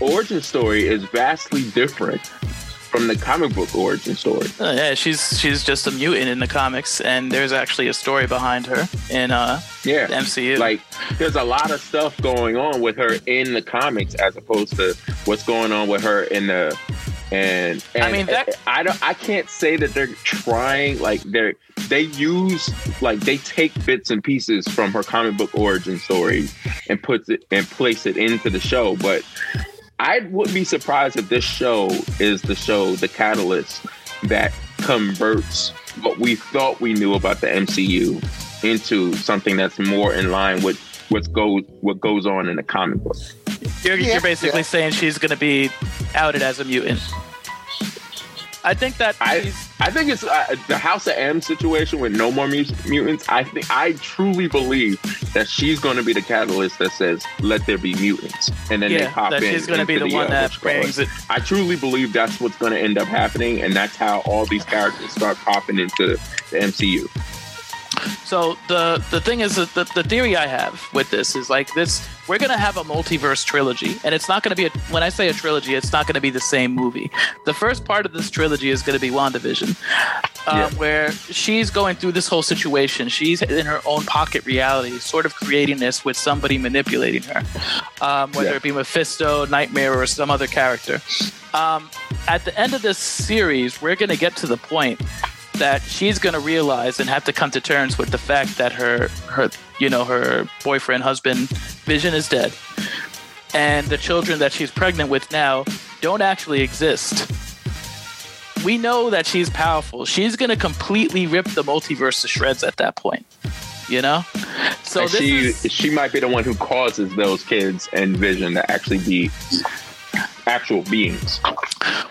origin story is vastly different from the comic book origin story. Oh, yeah, she's she's just a mutant in the comics, and there's actually a story behind her in uh, Yeah. the MCU. like there's a lot of stuff going on with her in the comics as opposed to what's going on with her in the and, and I mean, that- I don't I can't say that they're trying like they're they use like they take bits and pieces from her comic book origin story and puts it and place it into the show but I wouldn't be surprised if this show is the show, the catalyst that converts what we thought we knew about the MCU into something that's more in line with what goes what goes on in the comic book. You're, Yeah, you're basically yeah. saying she's going to be outed as a mutant. I think that I I think it's uh, the House of M situation with no more mutants. I think I truly believe that she's going to be the catalyst that says let there be mutants, and then they pop that in. she's going to be into the one uh, that what you call it. brings it. I truly believe that's what's going to end up happening, and that's how all these characters start popping into the MCU. So the the thing is that the, the theory I have with this is like this we're gonna have a multiverse trilogy and it's not gonna be a when I say a trilogy it's not gonna be the same movie. The first part of this trilogy is gonna be WandaVision. Um, Yeah. where she's going through this whole situation. She's in her own pocket reality, sort of creating this with somebody manipulating her, um, whether Yeah. it be Mephisto, Nightmare, or some other character. Um, at the end of this series, we're going to get to the point that she's going to realize and have to come to terms with the fact that her her you know her boyfriend husband vision is dead. And the children that she's pregnant with now don't actually exist. We know that she's powerful. She's going to completely rip the multiverse to shreds at that point you know? So this she is she might be the one who causes those kids and Vision to actually be actual beings.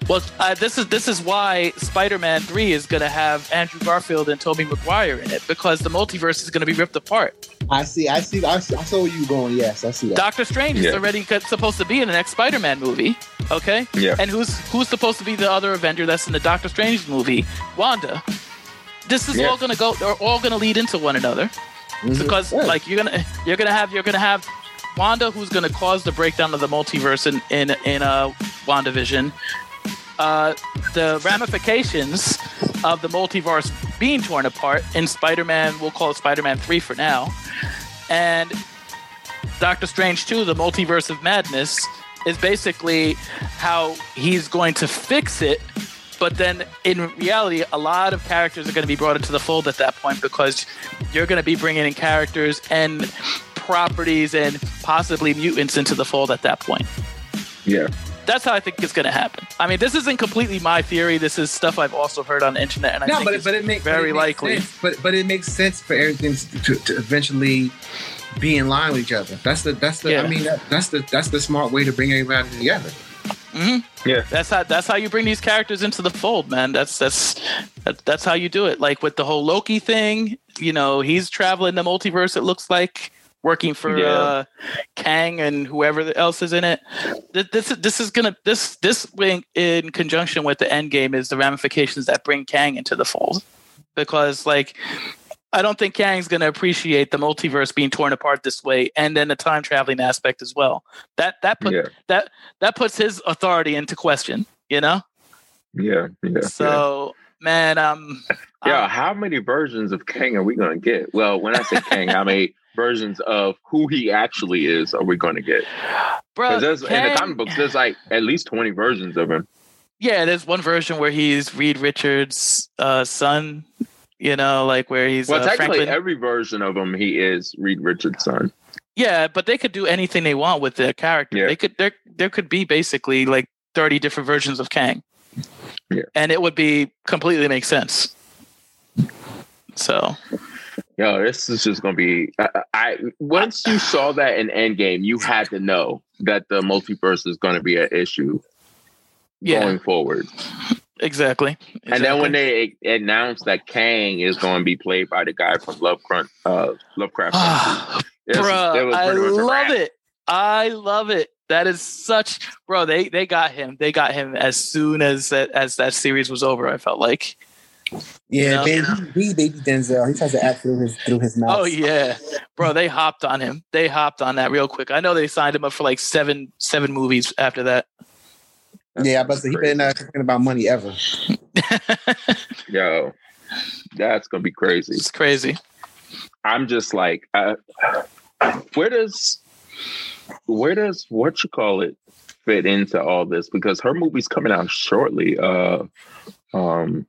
Well, uh, this is this is why Spider-Man Three is going to have Andrew Garfield and Tobey Maguire in it because the multiverse is going to be ripped apart. I see. I see. I, see, I saw where you going. Yes, I see that. Doctor Strange is already co- supposed to be in the next Spider-Man movie. Okay, Yeah. and who's who's supposed to be the other Avenger that's in the Doctor Strange movie? Wanda. This is Yeah. all going to go. They're all going to lead into one another Mhm. because Yeah. like you're gonna you're gonna have you're gonna have Wanda who's gonna cause the breakdown of the multiverse in in in uh WandaVision. Uh, the ramifications of the multiverse being torn apart in Spider-Man, we'll call it Spider-Man Three for now, and Doctor Strange Two, the Multiverse of Madness, is basically how he's going to fix it. But then in reality, a lot of characters are going to be brought into the fold at that point because you're going to be bringing in characters and properties and possibly mutants into the fold at that point. Yeah. That's how I think it's going to happen. I mean, this isn't completely my theory. This is stuff I've also heard on the internet, and I no, think but it, it's but it makes very but it makes likely. sense. But but it makes sense for everything to, to eventually be in line with each other. That's the that's the Yeah. I mean that, that's the that's the smart way to bring everybody together. Mm-hmm. Yeah, that's how that's how you bring these characters into the fold, man. That's that's that, that's how you do it. Like with the whole Loki thing, you know, he's traveling the multiverse. It looks like working for Yeah. uh, Kang and whoever else is in it. Th- This is this is gonna this this wing in conjunction with the end game is the ramifications that bring Kang into the fold, because like. I don't think Kang's going to appreciate the multiverse being torn apart this way, and then the time traveling aspect as well. That that put Yeah. that that puts his authority into question. You know, Yeah. Yeah. so man, um, Yeah, um, how many versions of Kang are we going to get? Well, when I say Kang, I many versions of who he actually is are we going to get? bro, Because in the comic books, there's like at least 20 versions of him. yeah, there's one version where he's Reed Richards' uh, son. You know, like where he's Well, uh, technically, Franklin. every version of him, he is Reed Richards' son. yeah, but they could do anything they want with their character. Yeah. They could there there could be basically like 30 different versions of Kang. Yeah. And it would be completely make sense. So Yo, this is just going to be. I, I once you saw that in Endgame, you had to know that the multiverse is going to be an issue yeah, going forward. exactly. And then when they announced that Kang is going to be played by the guy from Lovecraft, uh, Lovecraft, Ah, it was- Bruh, it was I pretty much a love it. I love it. That is such, bro. They they got him. They got him as soon as that as that series was over. I felt like, Yeah, You baby, baby Denzel. He tries to act through his through his mouth. oh yeah, bro. They hopped on him. They hopped on that real quick. I know they signed him up for like seven seven movies after that. yeah. But he better not thinking about money ever. Yo, that's gonna be crazy. it's crazy. I'm just like, uh, where does, where does what you call it fit into all this? Because her movie's coming out shortly. Uh, um,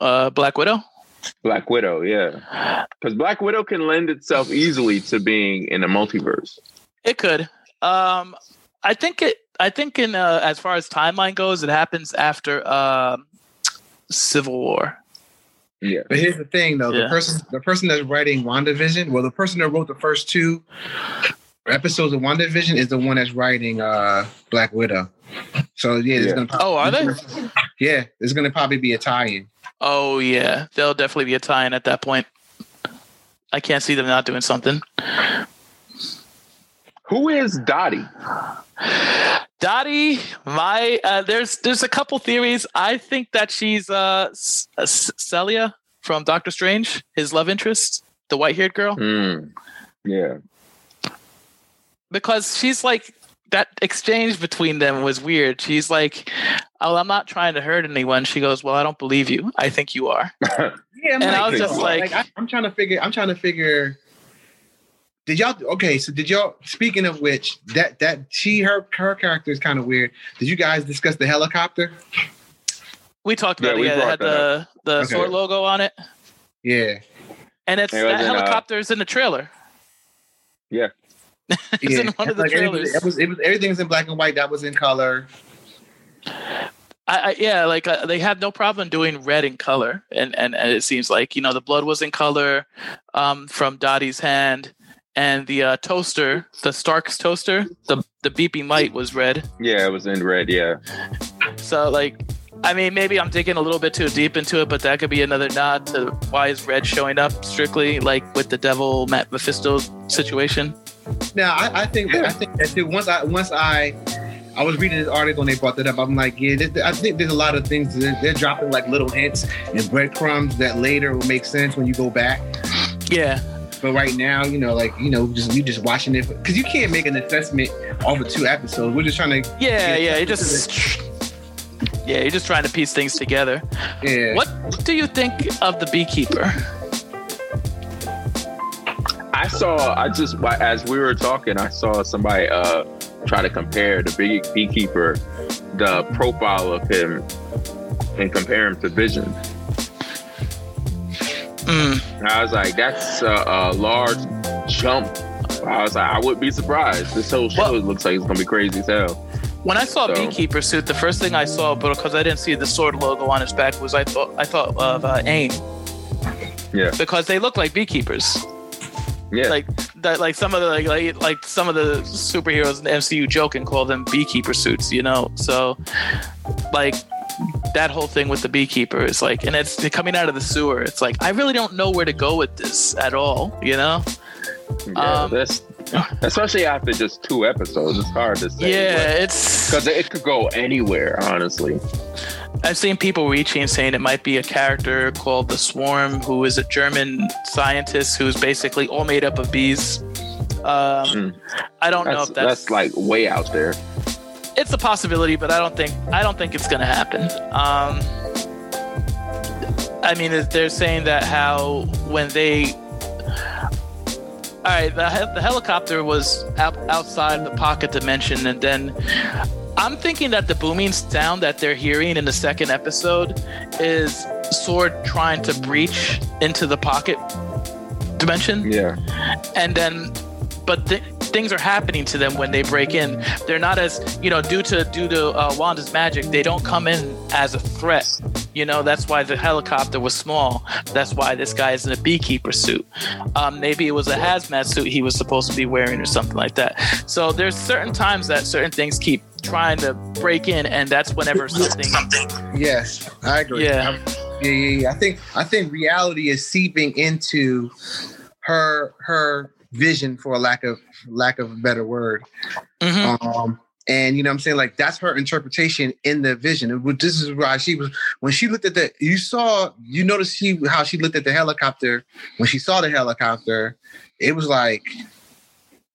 Uh, Black Widow. Black Widow, yeah, because Black Widow can lend itself easily to being in a multiverse. It could. Um, I think it. I think in uh, as far as timeline goes, it happens after um Civil War. Yeah. But here's the thing, though: Yeah. the person, the person that's writing WandaVision, well, the person that wrote the first two episodes of WandaVision is the one that's writing uh Black Widow. So yeah, it's Yeah. gonna. Oh, are they? Yeah, there's gonna probably be a tie-in. Oh yeah, there'll definitely be a tie-in at that point. I can't see them not doing something. Who is Dottie? Dottie, my uh, there's there's a couple theories. I think that she's uh, uh, Celia from Doctor Strange, his love interest, the white-haired girl, Hmm. Yeah. because she's like that exchange between them was weird. She's like, "Oh, I'm not trying to hurt anyone." She goes, "Well, I don't believe you. I think you are." Yeah, I'm And I was just like- I, I'm trying to figure. I'm trying to figure. Did y'all okay? So did y'all? Speaking of which, that that she her her character is kind of weird. Did you guys discuss the helicopter? We talked about we it. Yeah, it had that the the Okay. sword logo on it, Yeah, and it's It that was in, uh, in the trailer. Yeah. It's yeah. in one of the Like, trailers. It was, it was everything's in black and white. That was in color. I, I yeah, like uh, they had no problem doing red in color, and, and and it seems like you know the blood was in color um, from Dottie's hand, and the uh, toaster, the Stark's toaster, the the beeping light was red. Yeah, it was in red. Yeah. So like, I mean, maybe I'm digging a little bit too deep into it, but that could be another nod to why is red showing up strictly like with the devil Matt Mephisto situation. Now, I, I think I think that too. Once I once I I was reading this article and they brought that up. I'm like, yeah, there- I think there's a lot of things that they're dropping like little hints and breadcrumbs that later will make sense when you go back. Yeah, But right now, you know, like you know, just we just watching it because you can't make an assessment off of two episodes. We're just trying to, yeah, Yeah. yeah. You just yeah, you're just trying to piece things together. yeah. What do you think of the beekeeper? I saw. I just as we were talking, I saw somebody uh try to compare the big beekeeper, the profile of him, and compare him to Vision. Mm. I was like, that's a, a large jump. I was like, I wouldn't be surprised. This whole show Well- looks like it's gonna be crazy as hell. When I saw So- beekeeper suit, the first thing I saw, but because I didn't see the sword logo on his back, was I thought I thought of uh, AIM. Yeah. Because they look like beekeepers. Yeah, Like that, like some of the like, like like some of the superheroes in the MCU joke and call them beekeeper suits. You know, so like that whole thing with the beekeeper is like, and it's coming out of the sewer. It's like I really don't know where to go with this at all. You know? yeah. um, that's especially after just two episodes. It's hard to say. Yeah, it's because it could go anywhere. Honestly, I've seen people reaching saying it might be a character called the Swarm, who is a German scientist who's basically all made up of bees. Um, Mm. I don't know if that's, that's like way out there. it's a possibility, but I don't think I don't think it's going to happen. Um, I mean, they're saying that how when they all right, the, the helicopter was out, outside the pocket dimension, and then I'm thinking that the booming sound that they're hearing in the second episode is Sword trying to breach into the pocket dimension. Yeah, and then but th- things are happening to them when they break in. They're not as you know due to due to uh, wanda's magic they don't come in as a threat. You know that's why the helicopter was small. That's why this guy is in a beekeeper suit. Um, maybe it was a hazmat suit he was supposed to be wearing or something like that. So there's certain times that certain things keep trying to break in and that's whenever something Yes, I agree. Yeah. I'm- yeah, yeah, yeah. I think I think reality is seeping into her her vision, for a lack of lack of a better word. Mhm. Um, and you know what I'm saying? Like that's her interpretation in the vision. It was- This is why she was when she looked at the you saw you noticed she how she looked at the helicopter when she saw the helicopter, it was like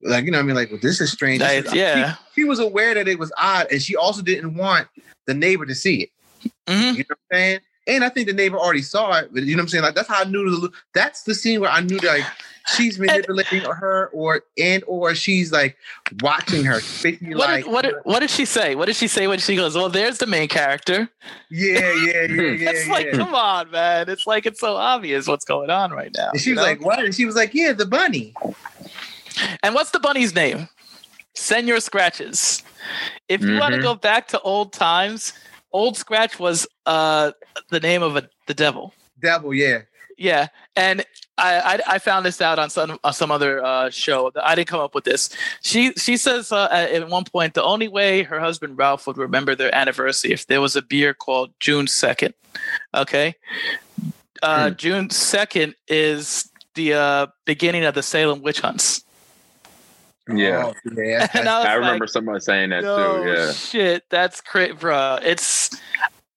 like you know what I mean like well, this is strange. This is- yeah She, she was aware that it was odd and she also didn't want the neighbor to see it. Mhm. You know what I'm saying? And I think the neighbor already saw it, but you know what I'm saying? Like that's how I knew the that's the scene where I knew that like she's manipulating her or and or she's like watching her. What, like did, what, did, what did she say? What did she say when she goes, Well, there's the main character? Yeah, yeah, yeah, yeah. it's like, come on, man. It's like it's so obvious what's going on right now. And she was know? like, what? And she was like, Yeah, the bunny. And what's the bunny's name? send your scratches. If you want to go back to old times, Old Scratch was uh the name of a, the devil. Devil, yeah. Yeah, and I, I I found this out on some on some other uh, show. I didn't come up with this. She she says uh, at at one point the only way her husband Ralph would remember their anniversary if there was a beer called June second. Okay, uh, Hmm. June second is the uh, beginning of the Salem witch hunts. Yeah. Oh, yeah. And I, I remember like, somebody saying that no too. Yeah. shit, that's crazy, bro. It's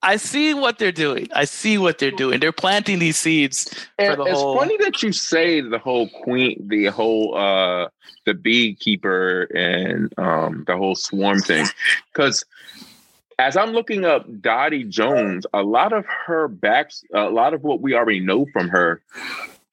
I see what they're doing. I see what they're doing. They're planting these seeds for And the it's whole. funny that you say the whole queen, the whole uh the beekeeper and um the whole swarm thing, because as I'm looking up Dottie Jones, a lot of her backs, a lot of what we already know from her,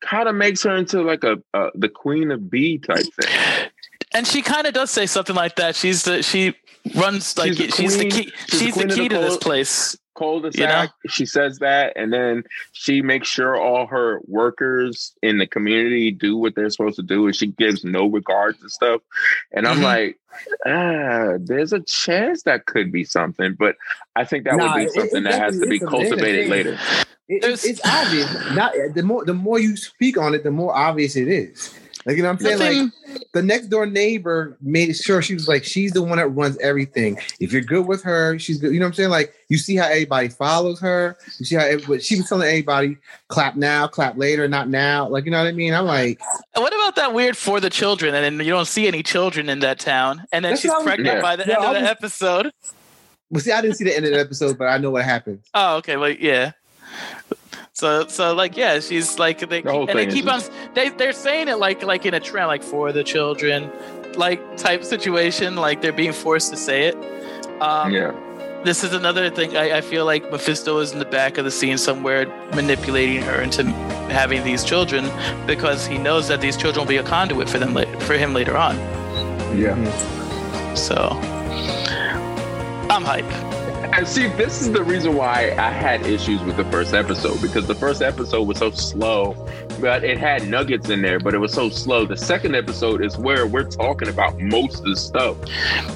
kind of makes her into like a, a the queen of bee type thing. And she kind of does say something like that. She's the she runs like She's the she's the key. she's the She's the queen of key the to this place. cul-de-sac. You know? She says that, and then she makes sure all her workers in the community do what they're supposed to do, and she gives no regard to stuff. And I'm Mhm. like, ah, there's a chance that could be something, but I think that Nah, would be something it that has to be definitely is a- cultivated it- later. It, There's- it's, it's obvious. Not the more the more you speak on it, the more obvious it is. Like you know what I'm saying? Nothing- Like the next door neighbor made sure she was like she's the one that runs everything. If you're good with her, she's good. You know what I'm saying? Like you see how everybody follows her. You see how everybody, she was telling everybody clap now, clap later, not now. Like you know what I mean? I'm like, And what about that weird for the children? And then you don't see any children in that town, and then she's what I was- pregnant Yeah. by the Yeah, end I of the was- episode. well, see, I didn't see the end of the episode, but I know what happened. Oh, okay. Well, yeah. So, so like, yeah, she's like they The keep, and they thing is keep on. They they're saying it like like in a trend, like for the children, like type situation, like they're being forced to say it. Um, yeah, this is another thing I, I feel like mephisto is in the back of the scene somewhere manipulating her into having these children because he knows that these children will be a conduit for them la- for him later on yeah. so i'm hype And see, this is the reason why I had issues with the first episode because the first episode was so slow, but it had nuggets in there, but it was so slow. The second episode is where we're talking about most of the stuff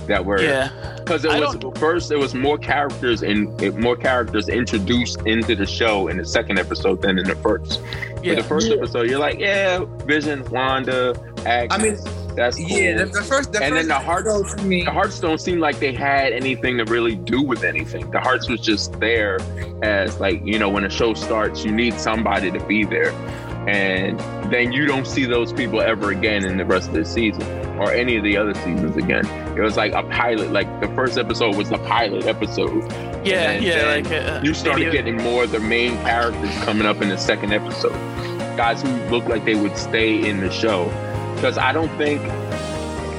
that we're yeah because it I was first it was more characters and more characters introduced into the show in the second episode than in the first. Yeah the first Yeah. episode, you're like, yeah, Vision, Wanda, Agnes, I mean, that's cool. Yeah, the, the first, the And first then the heart- episode me. the Harts don't seem like they had anything to really do with anything. The Harts was just there as like, you know, when a show starts, you need somebody to be there. And then you don't see those people ever again in the rest of the season or any of the other seasons again. It was like a pilot, like the first episode was the pilot episode. yeah And yeah then like uh, You started maybe- getting more of the main characters coming up in the second episode. Guys who looked like they would stay in the show. Because I don't think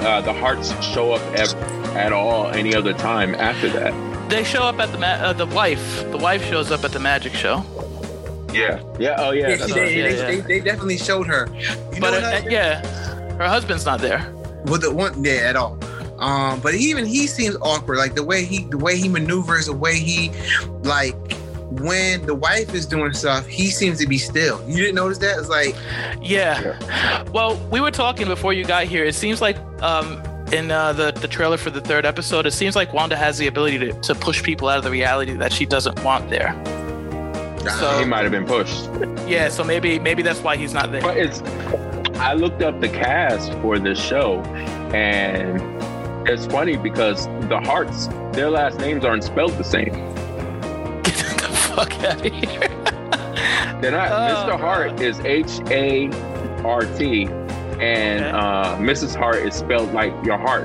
uh, the Harts show up ever, at all any other time after that. they show up at the ma- uh, the wife the wife shows up at the magic show Yeah. Yeah. Oh, yeah. Yeah, she- right. they, yeah, they, yeah. They, they definitely showed her. You but know uh, what I- yeah her husband's not there with the one yeah at all um but even he seems awkward like the way he the way he maneuvers the way he like when the wife is doing stuff he seems to be still you didn't notice that it's like Yeah. Well, we were talking before you got here. It seems like um, in uh, the the trailer for the third episode, it seems like Wanda has the ability to, to push people out of the reality that she doesn't want there. So- he might have been pushed. Yeah. So maybe maybe that's why he's not there. But it's. I looked up the cast for this show, and it's funny because the Harts, their last names aren't spelled the same. Fuck out of here. They're not. Oh, Mr. Hart is H A R T, and Okay. uh, Mrs. Hart is spelled like your heart,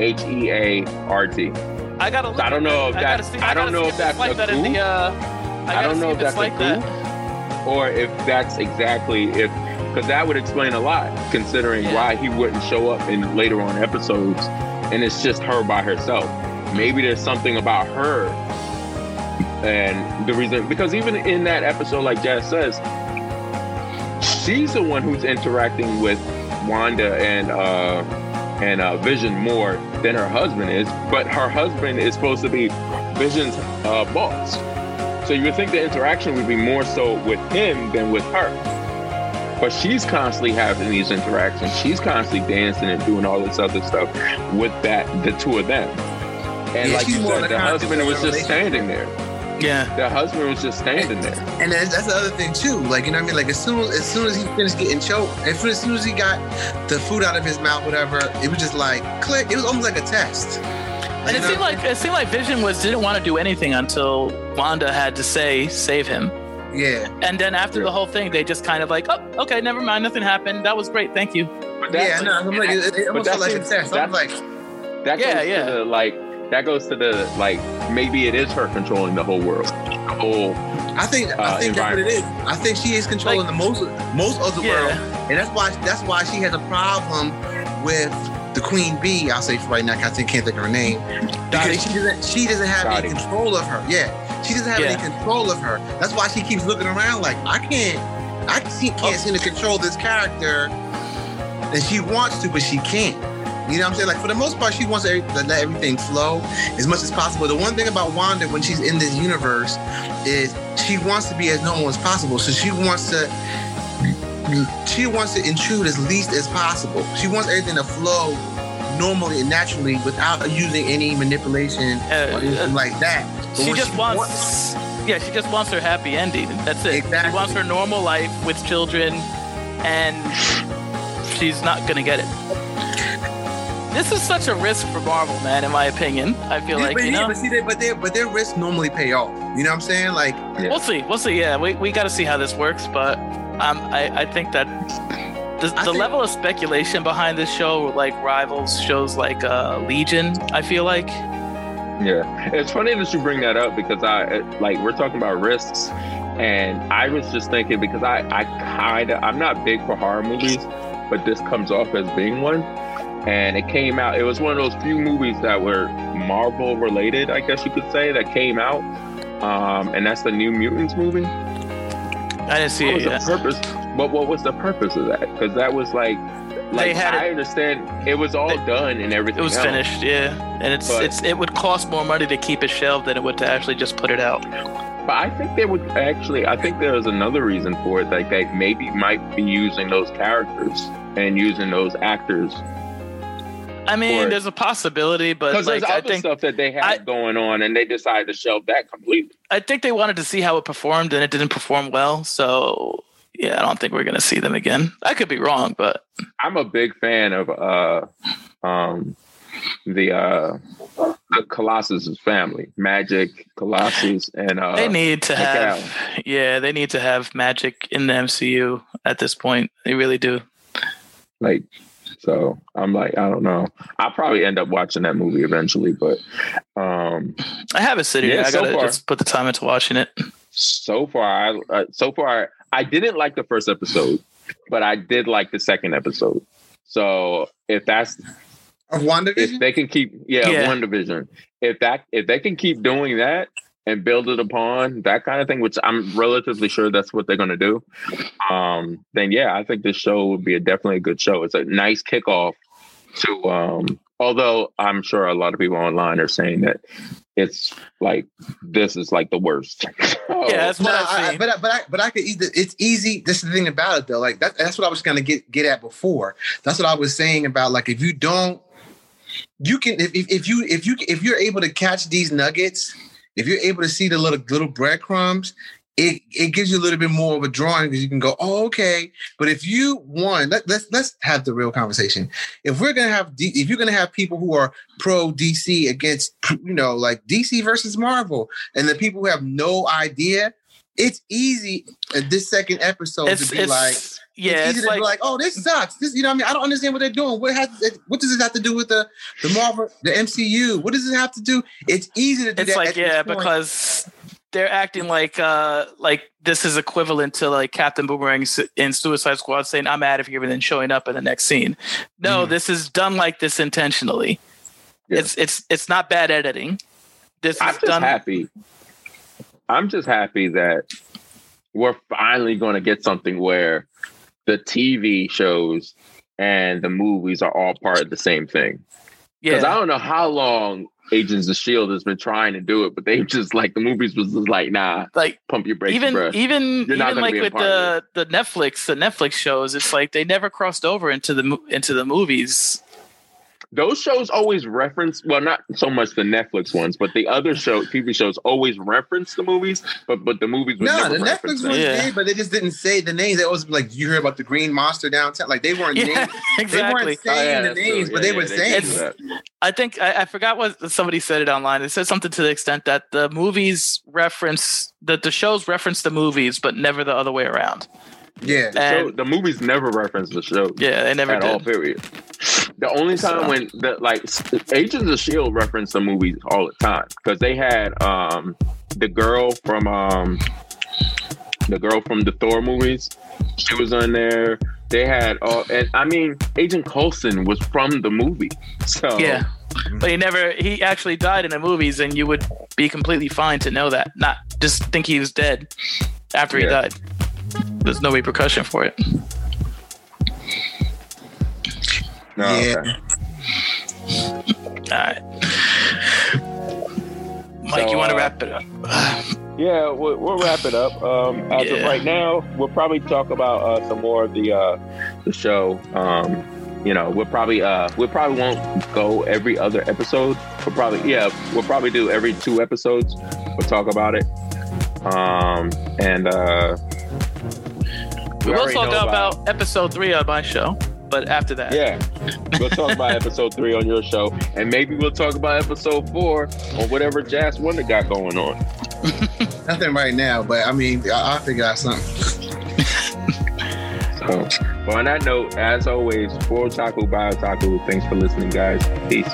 H E A R T. I gotta. Look I don't know that. if I that's- see, I don't know if that's like a that the. Uh, I, I don't know if that's like a that. or if that's exactly if because that would explain a lot considering Yeah. why he wouldn't show up in later on episodes and it's just her by herself maybe there's something about her and the reason because even in that episode like jazz says she's the one who's interacting with wanda and uh and uh, Vision more than her husband is, but her husband is supposed to be Vision's uh, boss. So you would think the interaction would be more so with him than with her. But she's constantly having these interactions. She's constantly dancing and doing all this other stuff with that the two of them. And Yeah, like you said, the the husband was just standing there. Yeah. The husband was just standing there. And that's, that's the other thing too. Like you know what I mean? Like as soon as as soon as he finished getting choked, as soon as, soon as he got the food out of his mouth, whatever, it was just like click. It was almost like a test. And it know? seemed like it seemed like Vision was didn't want to do anything until Wanda had to say save him. yeah, And then after the whole thing, they just kind of like, oh, okay, never mind, nothing happened. That was great, thank you. But yeah. that's, No, I'm like, it, it almost that felt like a test. I was like, that goes Yeah, to the like that goes to the like maybe it is her controlling the whole world. The whole I think Uh, I think that's what it is. I think she is controlling the most most of the Yeah. world, and that's why that's why she has a problem with the queen bee. I'll say for right now, 'cause I can't think of her name because she doesn't she doesn't have Dottie. any control of her. Yeah, she doesn't have Yeah. any control of her. That's why she keeps looking around like I can't I can't, can't seem to control this character, and she wants to, but she can't. You know what I'm saying? Like for the most part, she wants to let everything flow as much as possible. The one thing about Wanda when she's in this universe is she wants to be as normal as possible. So she wants to she wants to intrude as least as possible. She wants everything to flow normally and naturally without using any manipulation Uh, or anything like that. But she just wants, yeah, she just wants her happy ending. That's it. Exactly. She wants her normal life with children, and she's not gonna get it. This is such a risk for Marvel, man. In my opinion, I feel Yeah, like but, you yeah, know. but see, they, but their but their risks normally pay off. You know what I'm saying? Like, Yeah. We'll see. We'll see. Yeah, we, we got to see how this works, but um, I I think that the, the think- level of speculation behind this show like rivals shows like uh, Legion. I feel like Yeah, it's funny that you bring that up because I like we're talking about risks, and I was just thinking because I I kind of I'm not big for horror movies, but this comes off as being one, and it came out. It was one of those few movies that were Marvel related, I guess you could say, that came out, um, and that's the New Mutants movie. I didn't see What it was yet. the purpose? But what was the purpose of that? Because that was like. Like I it- understand it was all they- done and everything. It was else. finished, yeah, and it's But- it's it would cost more money to keep it shelved than it would to actually just put it out. But I think they would actually. I think there was another reason for it. Like they maybe might be using those characters and using those actors I mean, there's a possibility, but because like there's I other think stuff that they had I- going on, and they decided to shelve that completely. I think they wanted to see how it performed, and it didn't perform well. So yeah, I don't think we're gonna see them again. I could be wrong, but I'm a big fan of uh, um, the uh, the Colossus family, Magik, Colossus, and uh, they need to have yeah, they need to have Magik in the MCU at this point. They really do. like. So I'm like, I don't know. I'll probably end up watching that movie eventually, but um, I have it sitting Yeah, here. I so gotta far. just put the time into watching it. so far, I, uh, so far, I didn't like the first episode, but I did like the second episode. So if that's of WandaVision. if they can keep, yeah, Yeah. WandaVision. If that if they can keep doing that and build it upon that kind of thing, which I'm relatively sure that's what they're going to do, um, then yeah, I think this show would be a, definitely a good show. It's a nice kickoff to. Um, although I'm sure a lot of people online are saying that it's like this is like the worst. Yeah, that's what No, I've I, I, seen. but I, but I, but I could either. It's easy. This is the thing about it, though. Like that, that's what I was gonna get get at before. That's what I was saying about like if you don't, you can if, if, if you if you if you're able to catch these nuggets, if you're able to see the little little breadcrumbs, it it gives you a little bit more of a drawing because you can go, oh okay. But if you want, let, let's let's have the real conversation. If we're gonna have D, if you're gonna have people who are pro DC against you know like DC versus Marvel, and the people who have no idea, it's easy at this second episode It's, to be it's like. yeah, it's it's, to like be like, oh, this sucks. This, you know, what I mean, I don't understand what they're doing. What has, what does this have to do with the the Marvel, the MCU? What does it have to do? It's easy to do it's that. like at yeah, point. because they're acting like uh like this is equivalent to like Captain Boomerang in Suicide Squad saying I'm out of here and then showing up in the next scene. No, Mhm. this is done like this intentionally. Yeah. It's it's it's not bad editing. This I'm is just done. happy. I'm just happy that we're finally going to get something where the TV shows and the movies are all part of the same thing. Because I don't know how long Agents of Shield has been trying to do it, but they just like the movies was just like, nah, like pump your brakes, even bruh. even You're even like with the the Netflix the Netflix shows, it's like they never crossed over into the into the movies. Those shows always reference, well, not so much the Netflix ones, but the other show TV shows always reference the movies, but but the movies would No, never the Netflix them. ones Yeah. did, but they just didn't say the names. They always be like, "You hear about the Green Monster downtown?" Like they weren't Yeah, named. They weren't Oh, saying yeah, the that's true. names, but Yeah, they yeah, were saying. do. I think I, I forgot what somebody said it online. It said something to the extent that the movies reference that the shows reference the movies, but never the other way around. Yeah, So And the movies never reference the show yeah, they never at all. did. Period. The only time when the like Agents of Shield reference the movies all the time because they had um the girl from um the girl from the Thor movies. She was on there. They had all, and I mean, Agent Coulson was from the movie. So Yeah, but he never. He actually died in the movies, and you would be completely fine to know that. Not just think he was dead after he Yeah. died. There's no repercussion for it. No, Yeah. okay. All right, Mike, So, you want to uh, wrap it up? Yeah, we'll, we'll wrap it up. Um, as of right now, we'll probably talk about uh, some more of the uh, the show. Um, you know, we'll probably uh, we probably won't go every other episode. We'll probably yeah, we'll probably do every two episodes. We'll talk about it. Um, and uh, We will talk know about, episode three of my show, but after that, Yeah, we'll talk about episode three on your show, and maybe we'll talk about episode four on whatever Jazz Wonder got going on. nothing right now, but I mean, I- I'll figure out something. So, but on that note, as always, for Taco by Taco, thanks for listening, guys. Peace.